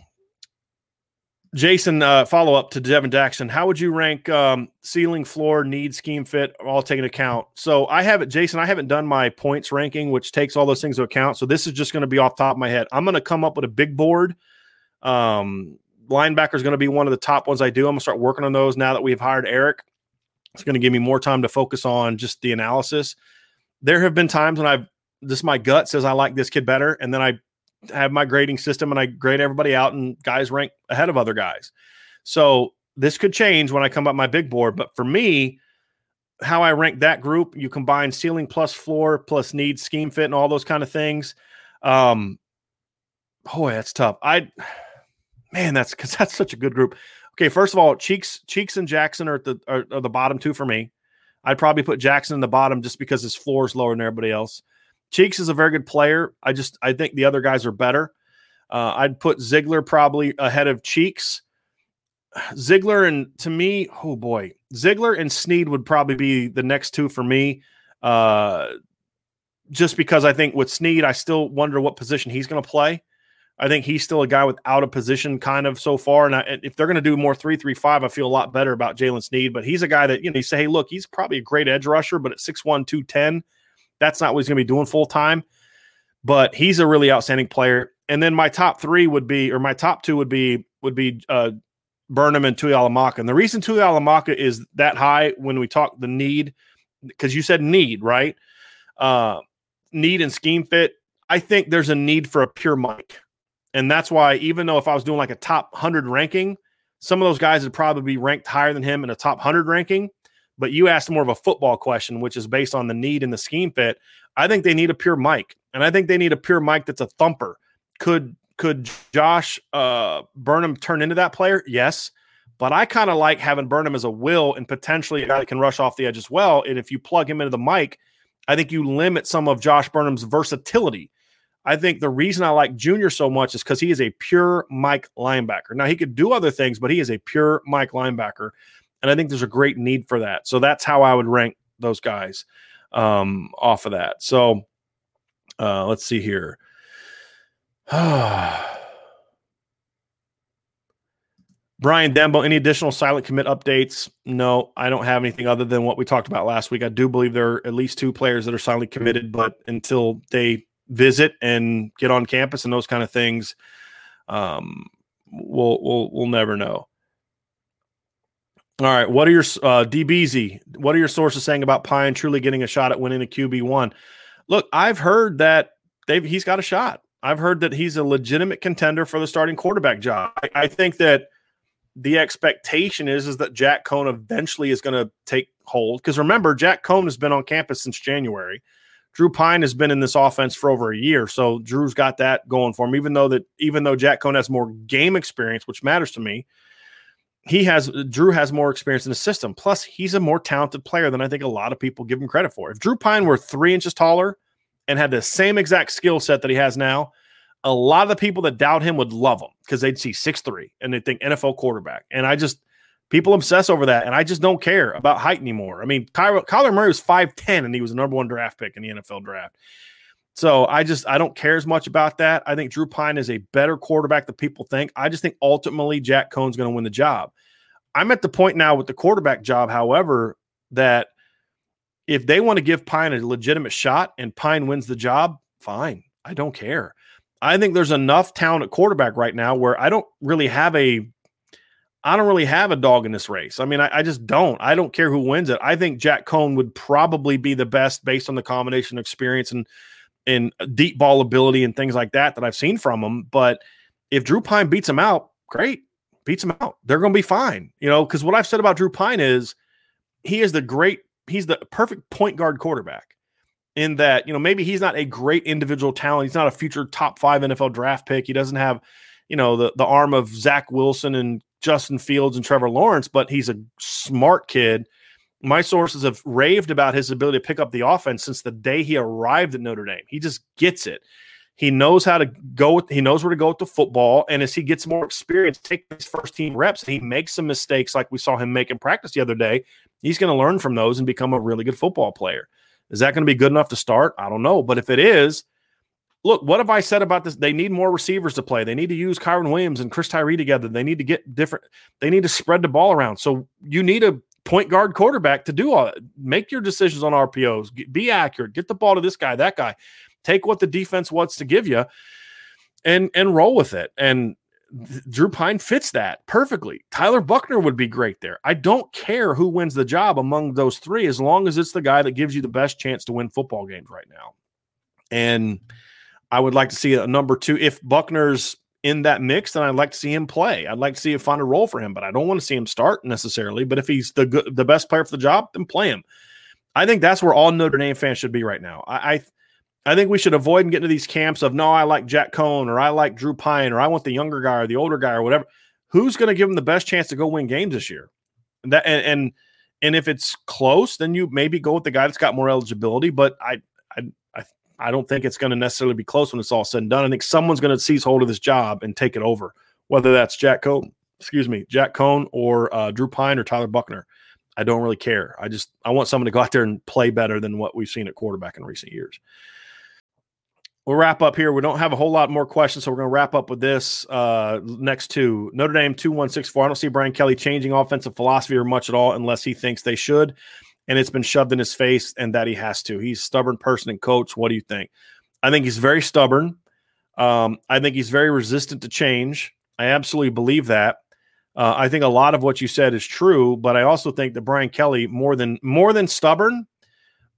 Jason, uh, follow up to Devin Jackson. How would you rank um, ceiling, floor, need, scheme fit, all taken account? So I haven't, Jason, I haven't done my points ranking, which takes all those things into account. So this is just going to be off top of my head. I'm going to come up with a big board. Um, linebacker is going to be one of the top ones I do. I'm going to start working on those now that we've hired Eric. It's going to give me more time to focus on just the analysis. There have been times when I've just my gut says I like this kid better, and then I have my grading system and I grade everybody out, and guys rank ahead of other guys. So this could change when I come up my big board, but for me, how I rank that group, you combine ceiling plus floor plus need scheme fit and all those kind of things. Um, boy, that's tough. I man, that's because that's such a good group. Okay, first of all, Cheeks, Cheeks, and Jackson are at the are, are, the bottom two for me. I'd probably put Jackson in the bottom just because his floor is lower than everybody else. Cheeks is a very good player. I just I think the other guys are better. Uh, I'd put Ziegler probably ahead of Cheeks. Ziegler and to me, oh boy, Ziegler and Sneed would probably be the next two for me. Uh, just because I think with Sneed, I still wonder what position he's going to play. I think he's still a guy without a position kind of so far. And, I, if they're going to do more three, three, five, I feel a lot better about Jalen Sneed. But he's a guy that, you know, you say, hey, look, he's probably a great edge rusher, but at 6'1, 210, that's not what he's going to be doing full time. But he's a really outstanding player. And then my top three would be, or my top two would be, would be uh, Burnham and Tuihalamaka. And the reason Tuihalamaka is that high when we talk the need, because you said need, right? Uh, need and scheme fit. I think there's a need for a pure Mike. And that's why, even though if I was doing like a top 100 ranking, some of those guys would probably be ranked higher than him in a top 100 ranking. But you asked more of a football question, which is based on the need and the scheme fit. I think they need a pure Mike. And I think they need a pure Mike that's a thumper. Could could Josh uh, Burnham turn into that player? Yes. But I kind of like having Burnham as a will and potentially a guy that can rush off the edge as well. And if you plug him into the Mike, I think you limit some of Josh Burnham's versatility. I think the reason I like Junior so much is because he is a pure Mike linebacker. Now he could do other things, but he is a pure Mike linebacker, and I think there's a great need for that. So that's how I would rank those guys um, off of that. So uh, let's see here. Brian Dembo, any additional silent commit updates? No, I don't have anything other than what we talked about last week. I do believe there are at least two players that are silently committed, but until they visit and get on campus and those kind of things, um, we'll we'll we'll never know. All right, what are your uh, DBZ? What are your sources saying about Pyne truly getting a shot at winning a QB one? Look, I've heard that they've he's got a shot. I've heard that he's a legitimate contender for the starting quarterback job. I, I think that the expectation is is that Jack Coan eventually is going to take hold because remember Jack Coan has been on campus since January. Drew Pyne has been in this offense for over a year, so Drew's got that going for him. Even though that, even though Jack Coan has more game experience, which matters to me, he has Drew has more experience in the system. Plus, he's a more talented player than I think a lot of people give him credit for. If Drew Pyne were three inches taller and had the same exact skill set that he has now, a lot of the people that doubt him would love him because they'd see six three and they think NFL quarterback. And I just people obsess over that, and I just don't care about height anymore. I mean, Kyler, Kyler Murray was five ten, and he was the number one draft pick in the NFL draft. So I just I don't care as much about that. I think Drew Pyne is a better quarterback than people think. I just think ultimately Jack Coan's going to win the job. I'm at the point now with the quarterback job, however, that if they want to give Pyne a legitimate shot and Pyne wins the job, fine. I don't care. I think there's enough talent at quarterback right now where I don't really have a I don't really have a dog in this race. I mean, I, I, just don't. I don't care who wins it. I think Jack Coan would probably be the best based on the combination of experience and and deep ball ability and things like that that I've seen from him. But if Drew Pyne beats him out, great, beats him out. They're going to be fine. You know, because what I've said about Drew Pyne is he is the great, he's the perfect point guard quarterback in that, you know, maybe he's not a great individual talent. He's not a future top five NFL draft pick. He doesn't have, you know, the, the arm of Zach Wilson and Justin Fields and Trevor Lawrence, but he's a smart kid. My sources have raved about his ability to pick up the offense since the day he arrived at Notre Dame. He just gets it. He knows how to go with, he knows where to go with the football. And as he gets more experience, take his first team reps, and he makes some mistakes like we saw him make in practice the other day. He's going to learn from those and become a really good football player. Is that going to be good enough to start? I don't know. But if it is, look, what have I said about this? They need more receivers to play. They need to use Kyren Williams and Chris Tyree together. They need to get different. They need to spread the ball around. So you need a point guard quarterback to do all that. Make your decisions on RPOs. Be accurate. Get the ball to this guy, that guy. Take what the defense wants to give you, and and roll with it. And Drew Pyne fits that perfectly. Tyler Buchner would be great there. I don't care who wins the job among those three, as long as it's the guy that gives you the best chance to win football games right now. And I would like to see a number two. If Buchner's in that mix, then I'd like to see him play. I'd like to see him find a role for him, but I don't want to see him start necessarily. But if he's the good, the best player for the job, then play him. I think that's where all Notre Dame fans should be right now. I, I, I think we should avoid getting to these camps of no, I like Jack Coan or I like Drew Pyne or I want the younger guy or the older guy or whatever. Who's going to give him the best chance to go win games this year? That and, and and if it's close, then you maybe go with the guy that's got more eligibility. But I I don't think it's going to necessarily be close when it's all said and done. I think someone's going to seize hold of this job and take it over, whether that's Jack Coan, excuse me, Jack Coan or uh, Drew Pyne or Tyler Buchner. I don't really care. I just I want someone to go out there and play better than what we've seen at quarterback in recent years. We'll wrap up here. We don't have a whole lot more questions, so we're going to wrap up with this uh, next two. Notre Dame 2164. I don't see Brian Kelly changing offensive philosophy or much at all unless he thinks they should. And it's been shoved in his face and that he has to. He's stubborn person and coach. What do you think? I think he's very stubborn. Um, I think he's very resistant to change. I absolutely believe that. Uh, I think a lot of what you said is true, but I also think that Brian Kelly, more than more than stubborn,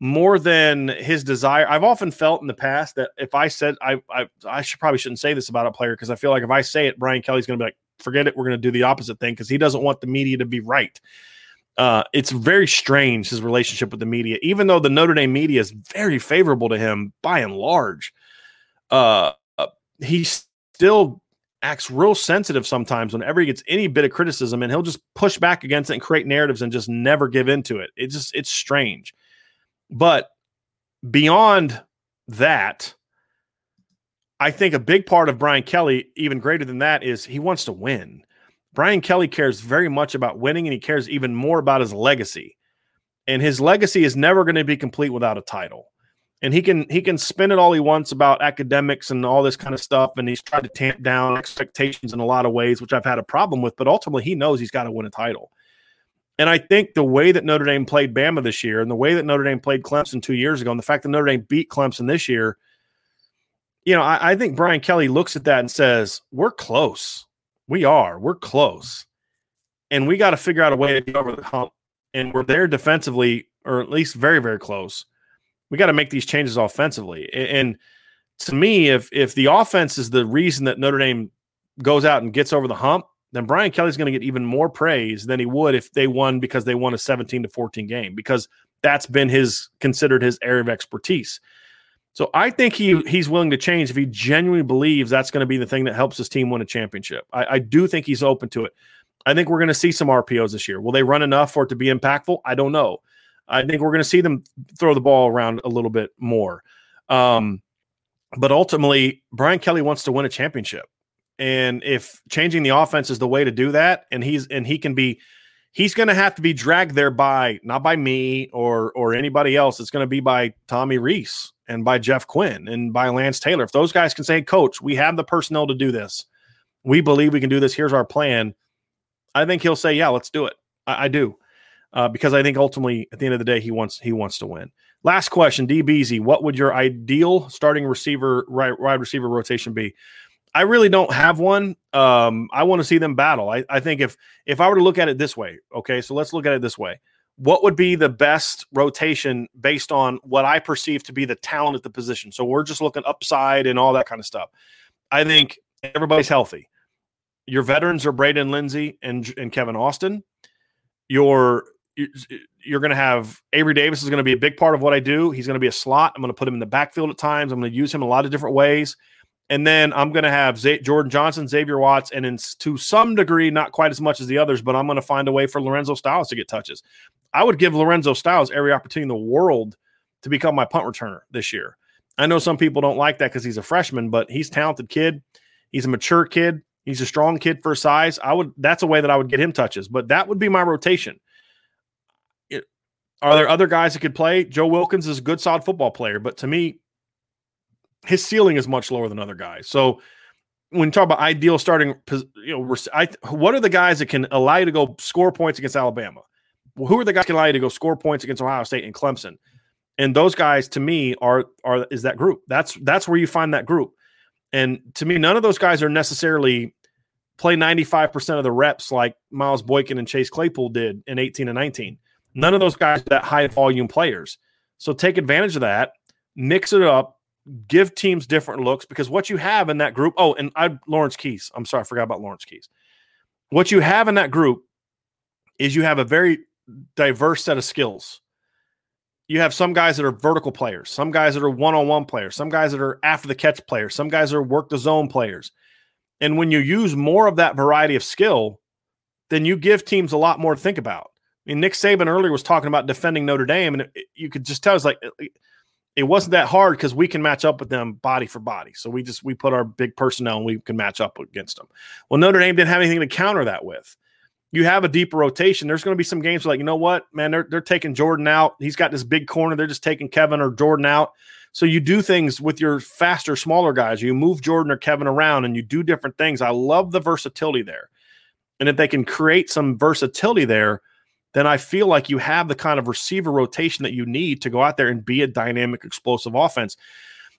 more than his desire. I've often felt in the past that if I said I I, I should probably shouldn't say this about a player because I feel like if I say it, Brian Kelly's going to be like, forget it, we're going to do the opposite thing because he doesn't want the media to be right. Uh, it's very strange his relationship with the media, even though the Notre Dame media is very favorable to him by and large. Uh, uh he still acts real sensitive sometimes whenever he gets any bit of criticism, and he'll just push back against it and create narratives and just never give into it. It just it's strange. But beyond that, I think a big part of Brian Kelly, even greater than that, is he wants to win. Brian Kelly cares very much about winning and he cares even more about his legacy. And his legacy is never going to be complete without a title. And he can he can spin it all he wants about academics and all this kind of stuff and he's tried to tamp down expectations in a lot of ways which I've had a problem with, but ultimately he knows he's got to win a title. And I think the way that Notre Dame played Bama this year and the way that Notre Dame played Clemson two years ago and the fact that Notre Dame beat Clemson this year, you know, I, I, think Brian Kelly looks at that and says, We're close. We are. We're close. And we got to figure out a way to get over the hump. And we're there defensively, or at least very, very close. We got to make these changes offensively. And to me, if if the offense is the reason that Notre Dame goes out and gets over the hump, then Brian Kelly's going to get even more praise than he would if they won because they won a 17 to 14 game because that's been his considered his area of expertise. So I think he he's willing to change if he genuinely believes that's going to be the thing that helps his team win a championship. I, I do think he's open to it. I think we're going to see some RPOs this year. Will they run enough for it to be impactful? I don't know. I think we're going to see them throw the ball around a little bit more. Um, but ultimately, Brian Kelly wants to win a championship. And if changing the offense is the way to do that, and he's and he can be, he's going to have to be dragged there by not by me or or anybody else. It's going to be by Tommy Rees and by Jeff Quinn and by Lance Taylor. If those guys can say, "Coach, we have the personnel to do this. We believe we can do this. Here's our plan." I think he'll say, "Yeah, let's do it." I, I do. Uh, because I think ultimately, at the end of the day, he wants he wants to win. Last question, DBZ, what would your ideal starting receiver, right, wide receiver rotation be? I really don't have one. Um, I want to see them battle. I, I think if if I were to look at it this way, okay, so let's look at it this way. What would be the best rotation based on what I perceive to be the talent at the position? So we're just looking upside and all that kind of stuff. I think everybody's healthy. Your veterans are Braden Lenzy and and Kevin Austin. Your you're going to have Avery Davis is going to be a big part of what I do. He's going to be a slot. I'm going to put him in the backfield at times. I'm going to use him a lot of different ways. And then I'm going to have Z- Jordan Johnson, Xavier Watts, and in, to some degree, not quite as much as the others, but I'm going to find a way for Lorenzo Styles to get touches. I would give Lorenzo Styles every opportunity in the world to become my punt returner this year. I know some people don't like that because he's a freshman, but he's a talented kid. He's a mature kid. He's a strong kid for size. I would that's a way that I would get him touches, but that would be my rotation. It, are there other guys that could play? Joe Wilkins is a good, solid football player, but to me, his ceiling is much lower than other guys. So when you talk about ideal starting, you know, I, what are the guys that can allow you to go score points against Alabama? Well, who are the guys that can allow you to go score points against Ohio State and Clemson? And those guys, to me, are are is that group. That's that's where you find that group. And to me, none of those guys are necessarily play 95% of the reps like Miles Boykin and Chase Claypool did in 18 and 19. None of those guys are that high volume players. So take advantage of that, mix it up, give teams different looks because what you have in that group. Oh, and I Lawrence Keys. I'm sorry, I forgot about Lawrence Keys. What you have in that group is you have a very diverse set of skills. You have some guys that are vertical players, some guys that are one-on-one players, some guys that are after the catch players, some guys that are work the zone players. And when you use more of that variety of skill, then you give teams a lot more to think about. I mean, Nick Saban earlier was talking about defending Notre Dame, and you could just tell it's like it wasn't that hard because we can match up with them body for body. So we just we put our big personnel and we can match up against them. Well, Notre Dame didn't have anything to counter that with. You have a deeper rotation. There's going to be some games like, you know what, man, they're they're taking Jordan out. He's got this big corner. They're just taking Kevin or Jordan out. So you do things with your faster, smaller guys. You move Jordan or Kevin around and you do different things. I love the versatility there. And if they can create some versatility there, then I feel like you have the kind of receiver rotation that you need to go out there and be a dynamic, explosive offense.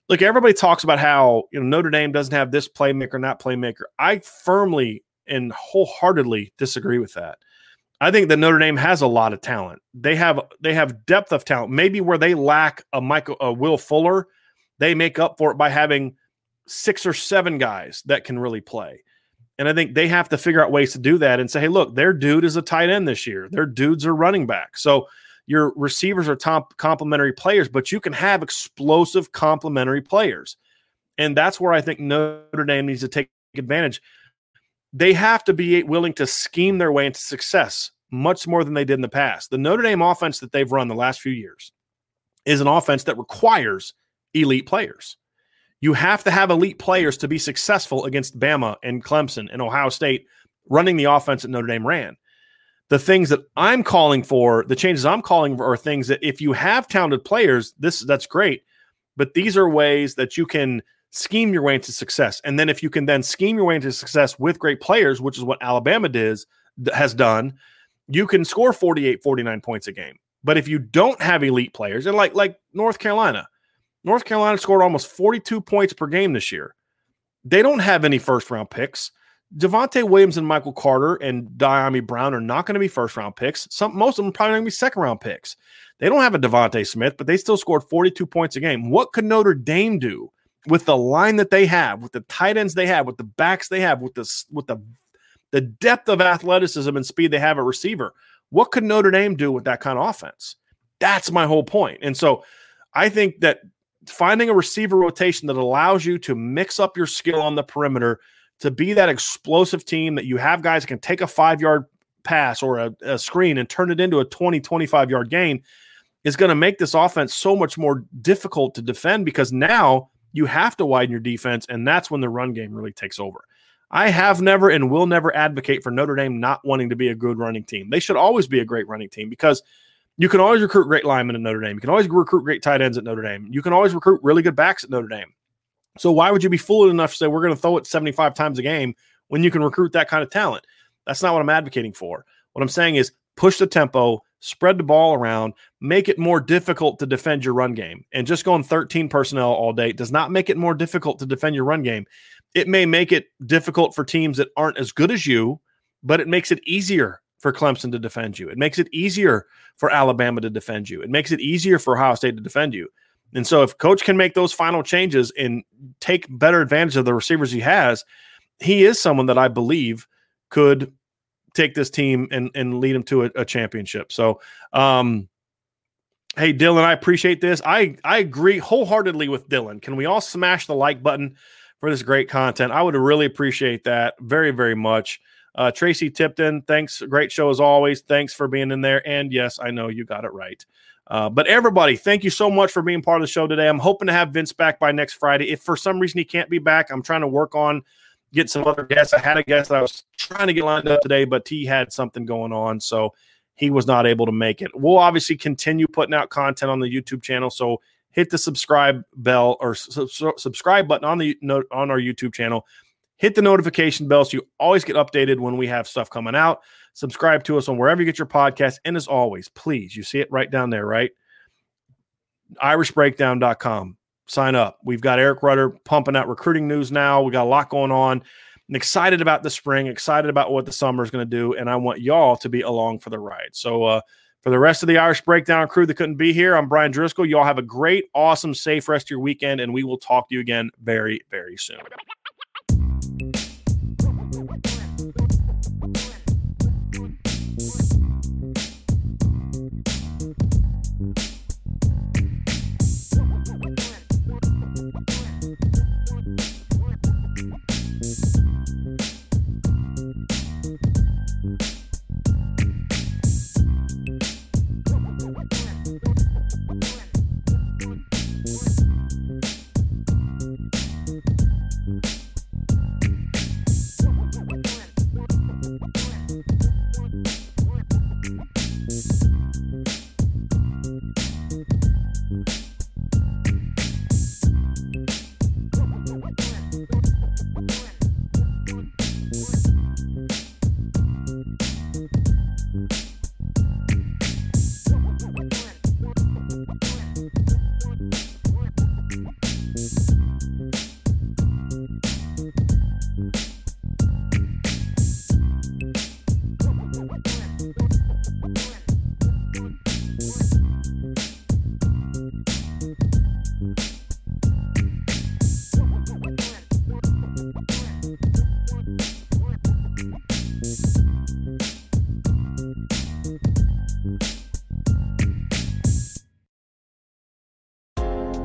Look, everybody talks about how you know Notre Dame doesn't have this playmaker, not playmaker. I firmly and wholeheartedly disagree with that. I think that Notre Dame has a lot of talent. They have they have depth of talent. Maybe where they lack a Michael a Will Fuller, they make up for it by having six or seven guys that can really play. And I think they have to figure out ways to do that and say, hey, look, their dude is a tight end this year. Their dudes are running back. So your receivers are top complementary players, but you can have explosive complementary players. And that's where I think Notre Dame needs to take advantage. They have to be willing to scheme their way into success much more than they did in the past. The Notre Dame offense that they've run the last few years is an offense that requires elite players. You have to have elite players to be successful against Bama and Clemson and Ohio State running the offense that Notre Dame ran. The things that I'm calling for, the changes I'm calling for are things that if you have talented players, this that's great, but these are ways that you can scheme your way into success. And then if you can then scheme your way into success with great players, which is what Alabama does has done, you can score 48 49 points a game. But if you don't have elite players, and like like North Carolina, North Carolina scored almost 42 points per game this year. They don't have any first round picks. Javonte Williams and Michael Carter and Dyami Brown are not going to be first round picks. Some most of them probably going to be second round picks. They don't have a DeVonta Smith, but they still scored 42 points a game. What could Notre Dame do with the line that they have, with the tight ends they have, with the backs they have, with the with the the depth of athleticism and speed they have at receiver? What could Notre Dame do with that kind of offense? That's my whole point. And so I think that finding a receiver rotation that allows you to mix up your skill on the perimeter to be that explosive team that you have guys can take a five yard pass or a, a screen and turn it into a 20, 25 yard gain is going to make this offense so much more difficult to defend because now you have to widen your defense. And that's when the run game really takes over. I have never and will never advocate for Notre Dame not wanting to be a good running team. They should always be a great running team because you can always recruit great linemen at Notre Dame. You can always recruit great tight ends at Notre Dame. You can always recruit really good backs at Notre Dame. So why would you be foolish enough to say we're going to throw it 75 times a game when you can recruit that kind of talent? That's not what I'm advocating for. What I'm saying is push the tempo, spread the ball around, make it more difficult to defend your run game. And just going 13 personnel all day does not make it more difficult to defend your run game. It may make it difficult for teams that aren't as good as you, but it makes it easier for Clemson to defend you. It makes it easier for Alabama to defend you. It makes it easier for Ohio State to defend you. And so if coach can make those final changes and take better advantage of the receivers he has, he is someone that I believe could take this team and, and lead them to a, a championship. So um hey Dylan, I appreciate this. I I agree wholeheartedly with Dylan. Can we all smash the like button for this great content? I would really appreciate that very, very much. Uh, Tracy Tipton, thanks. Great show as always. Thanks for being in there. And yes, I know you got it right. Uh, but everybody, thank you so much for being part of the show today. I'm hoping to have Vince back by next Friday. If for some reason he can't be back, I'm trying to work on get some other guests. I had a guest that I was trying to get lined up today, but he had something going on, so he was not able to make it. We'll obviously continue putting out content on the YouTube channel, so hit the subscribe bell or su- subscribe button on the on our YouTube channel hit the notification bell so you always get updated when we have stuff coming out. Subscribe to us on wherever you get your podcast. And as always, please, you see it right down there, right? IrishBreakdown.com. Sign up. We've got Eric Rudder pumping out recruiting news now. We got a lot going on. I'm excited about the spring, excited about what the summer is going to do. And I want y'all to be along for the ride. So, uh, for the rest of the Irish Breakdown crew that couldn't be here, I'm Bryan Driskell. Y'all have a great, awesome, safe rest of your weekend, and we will talk to you again very, very soon.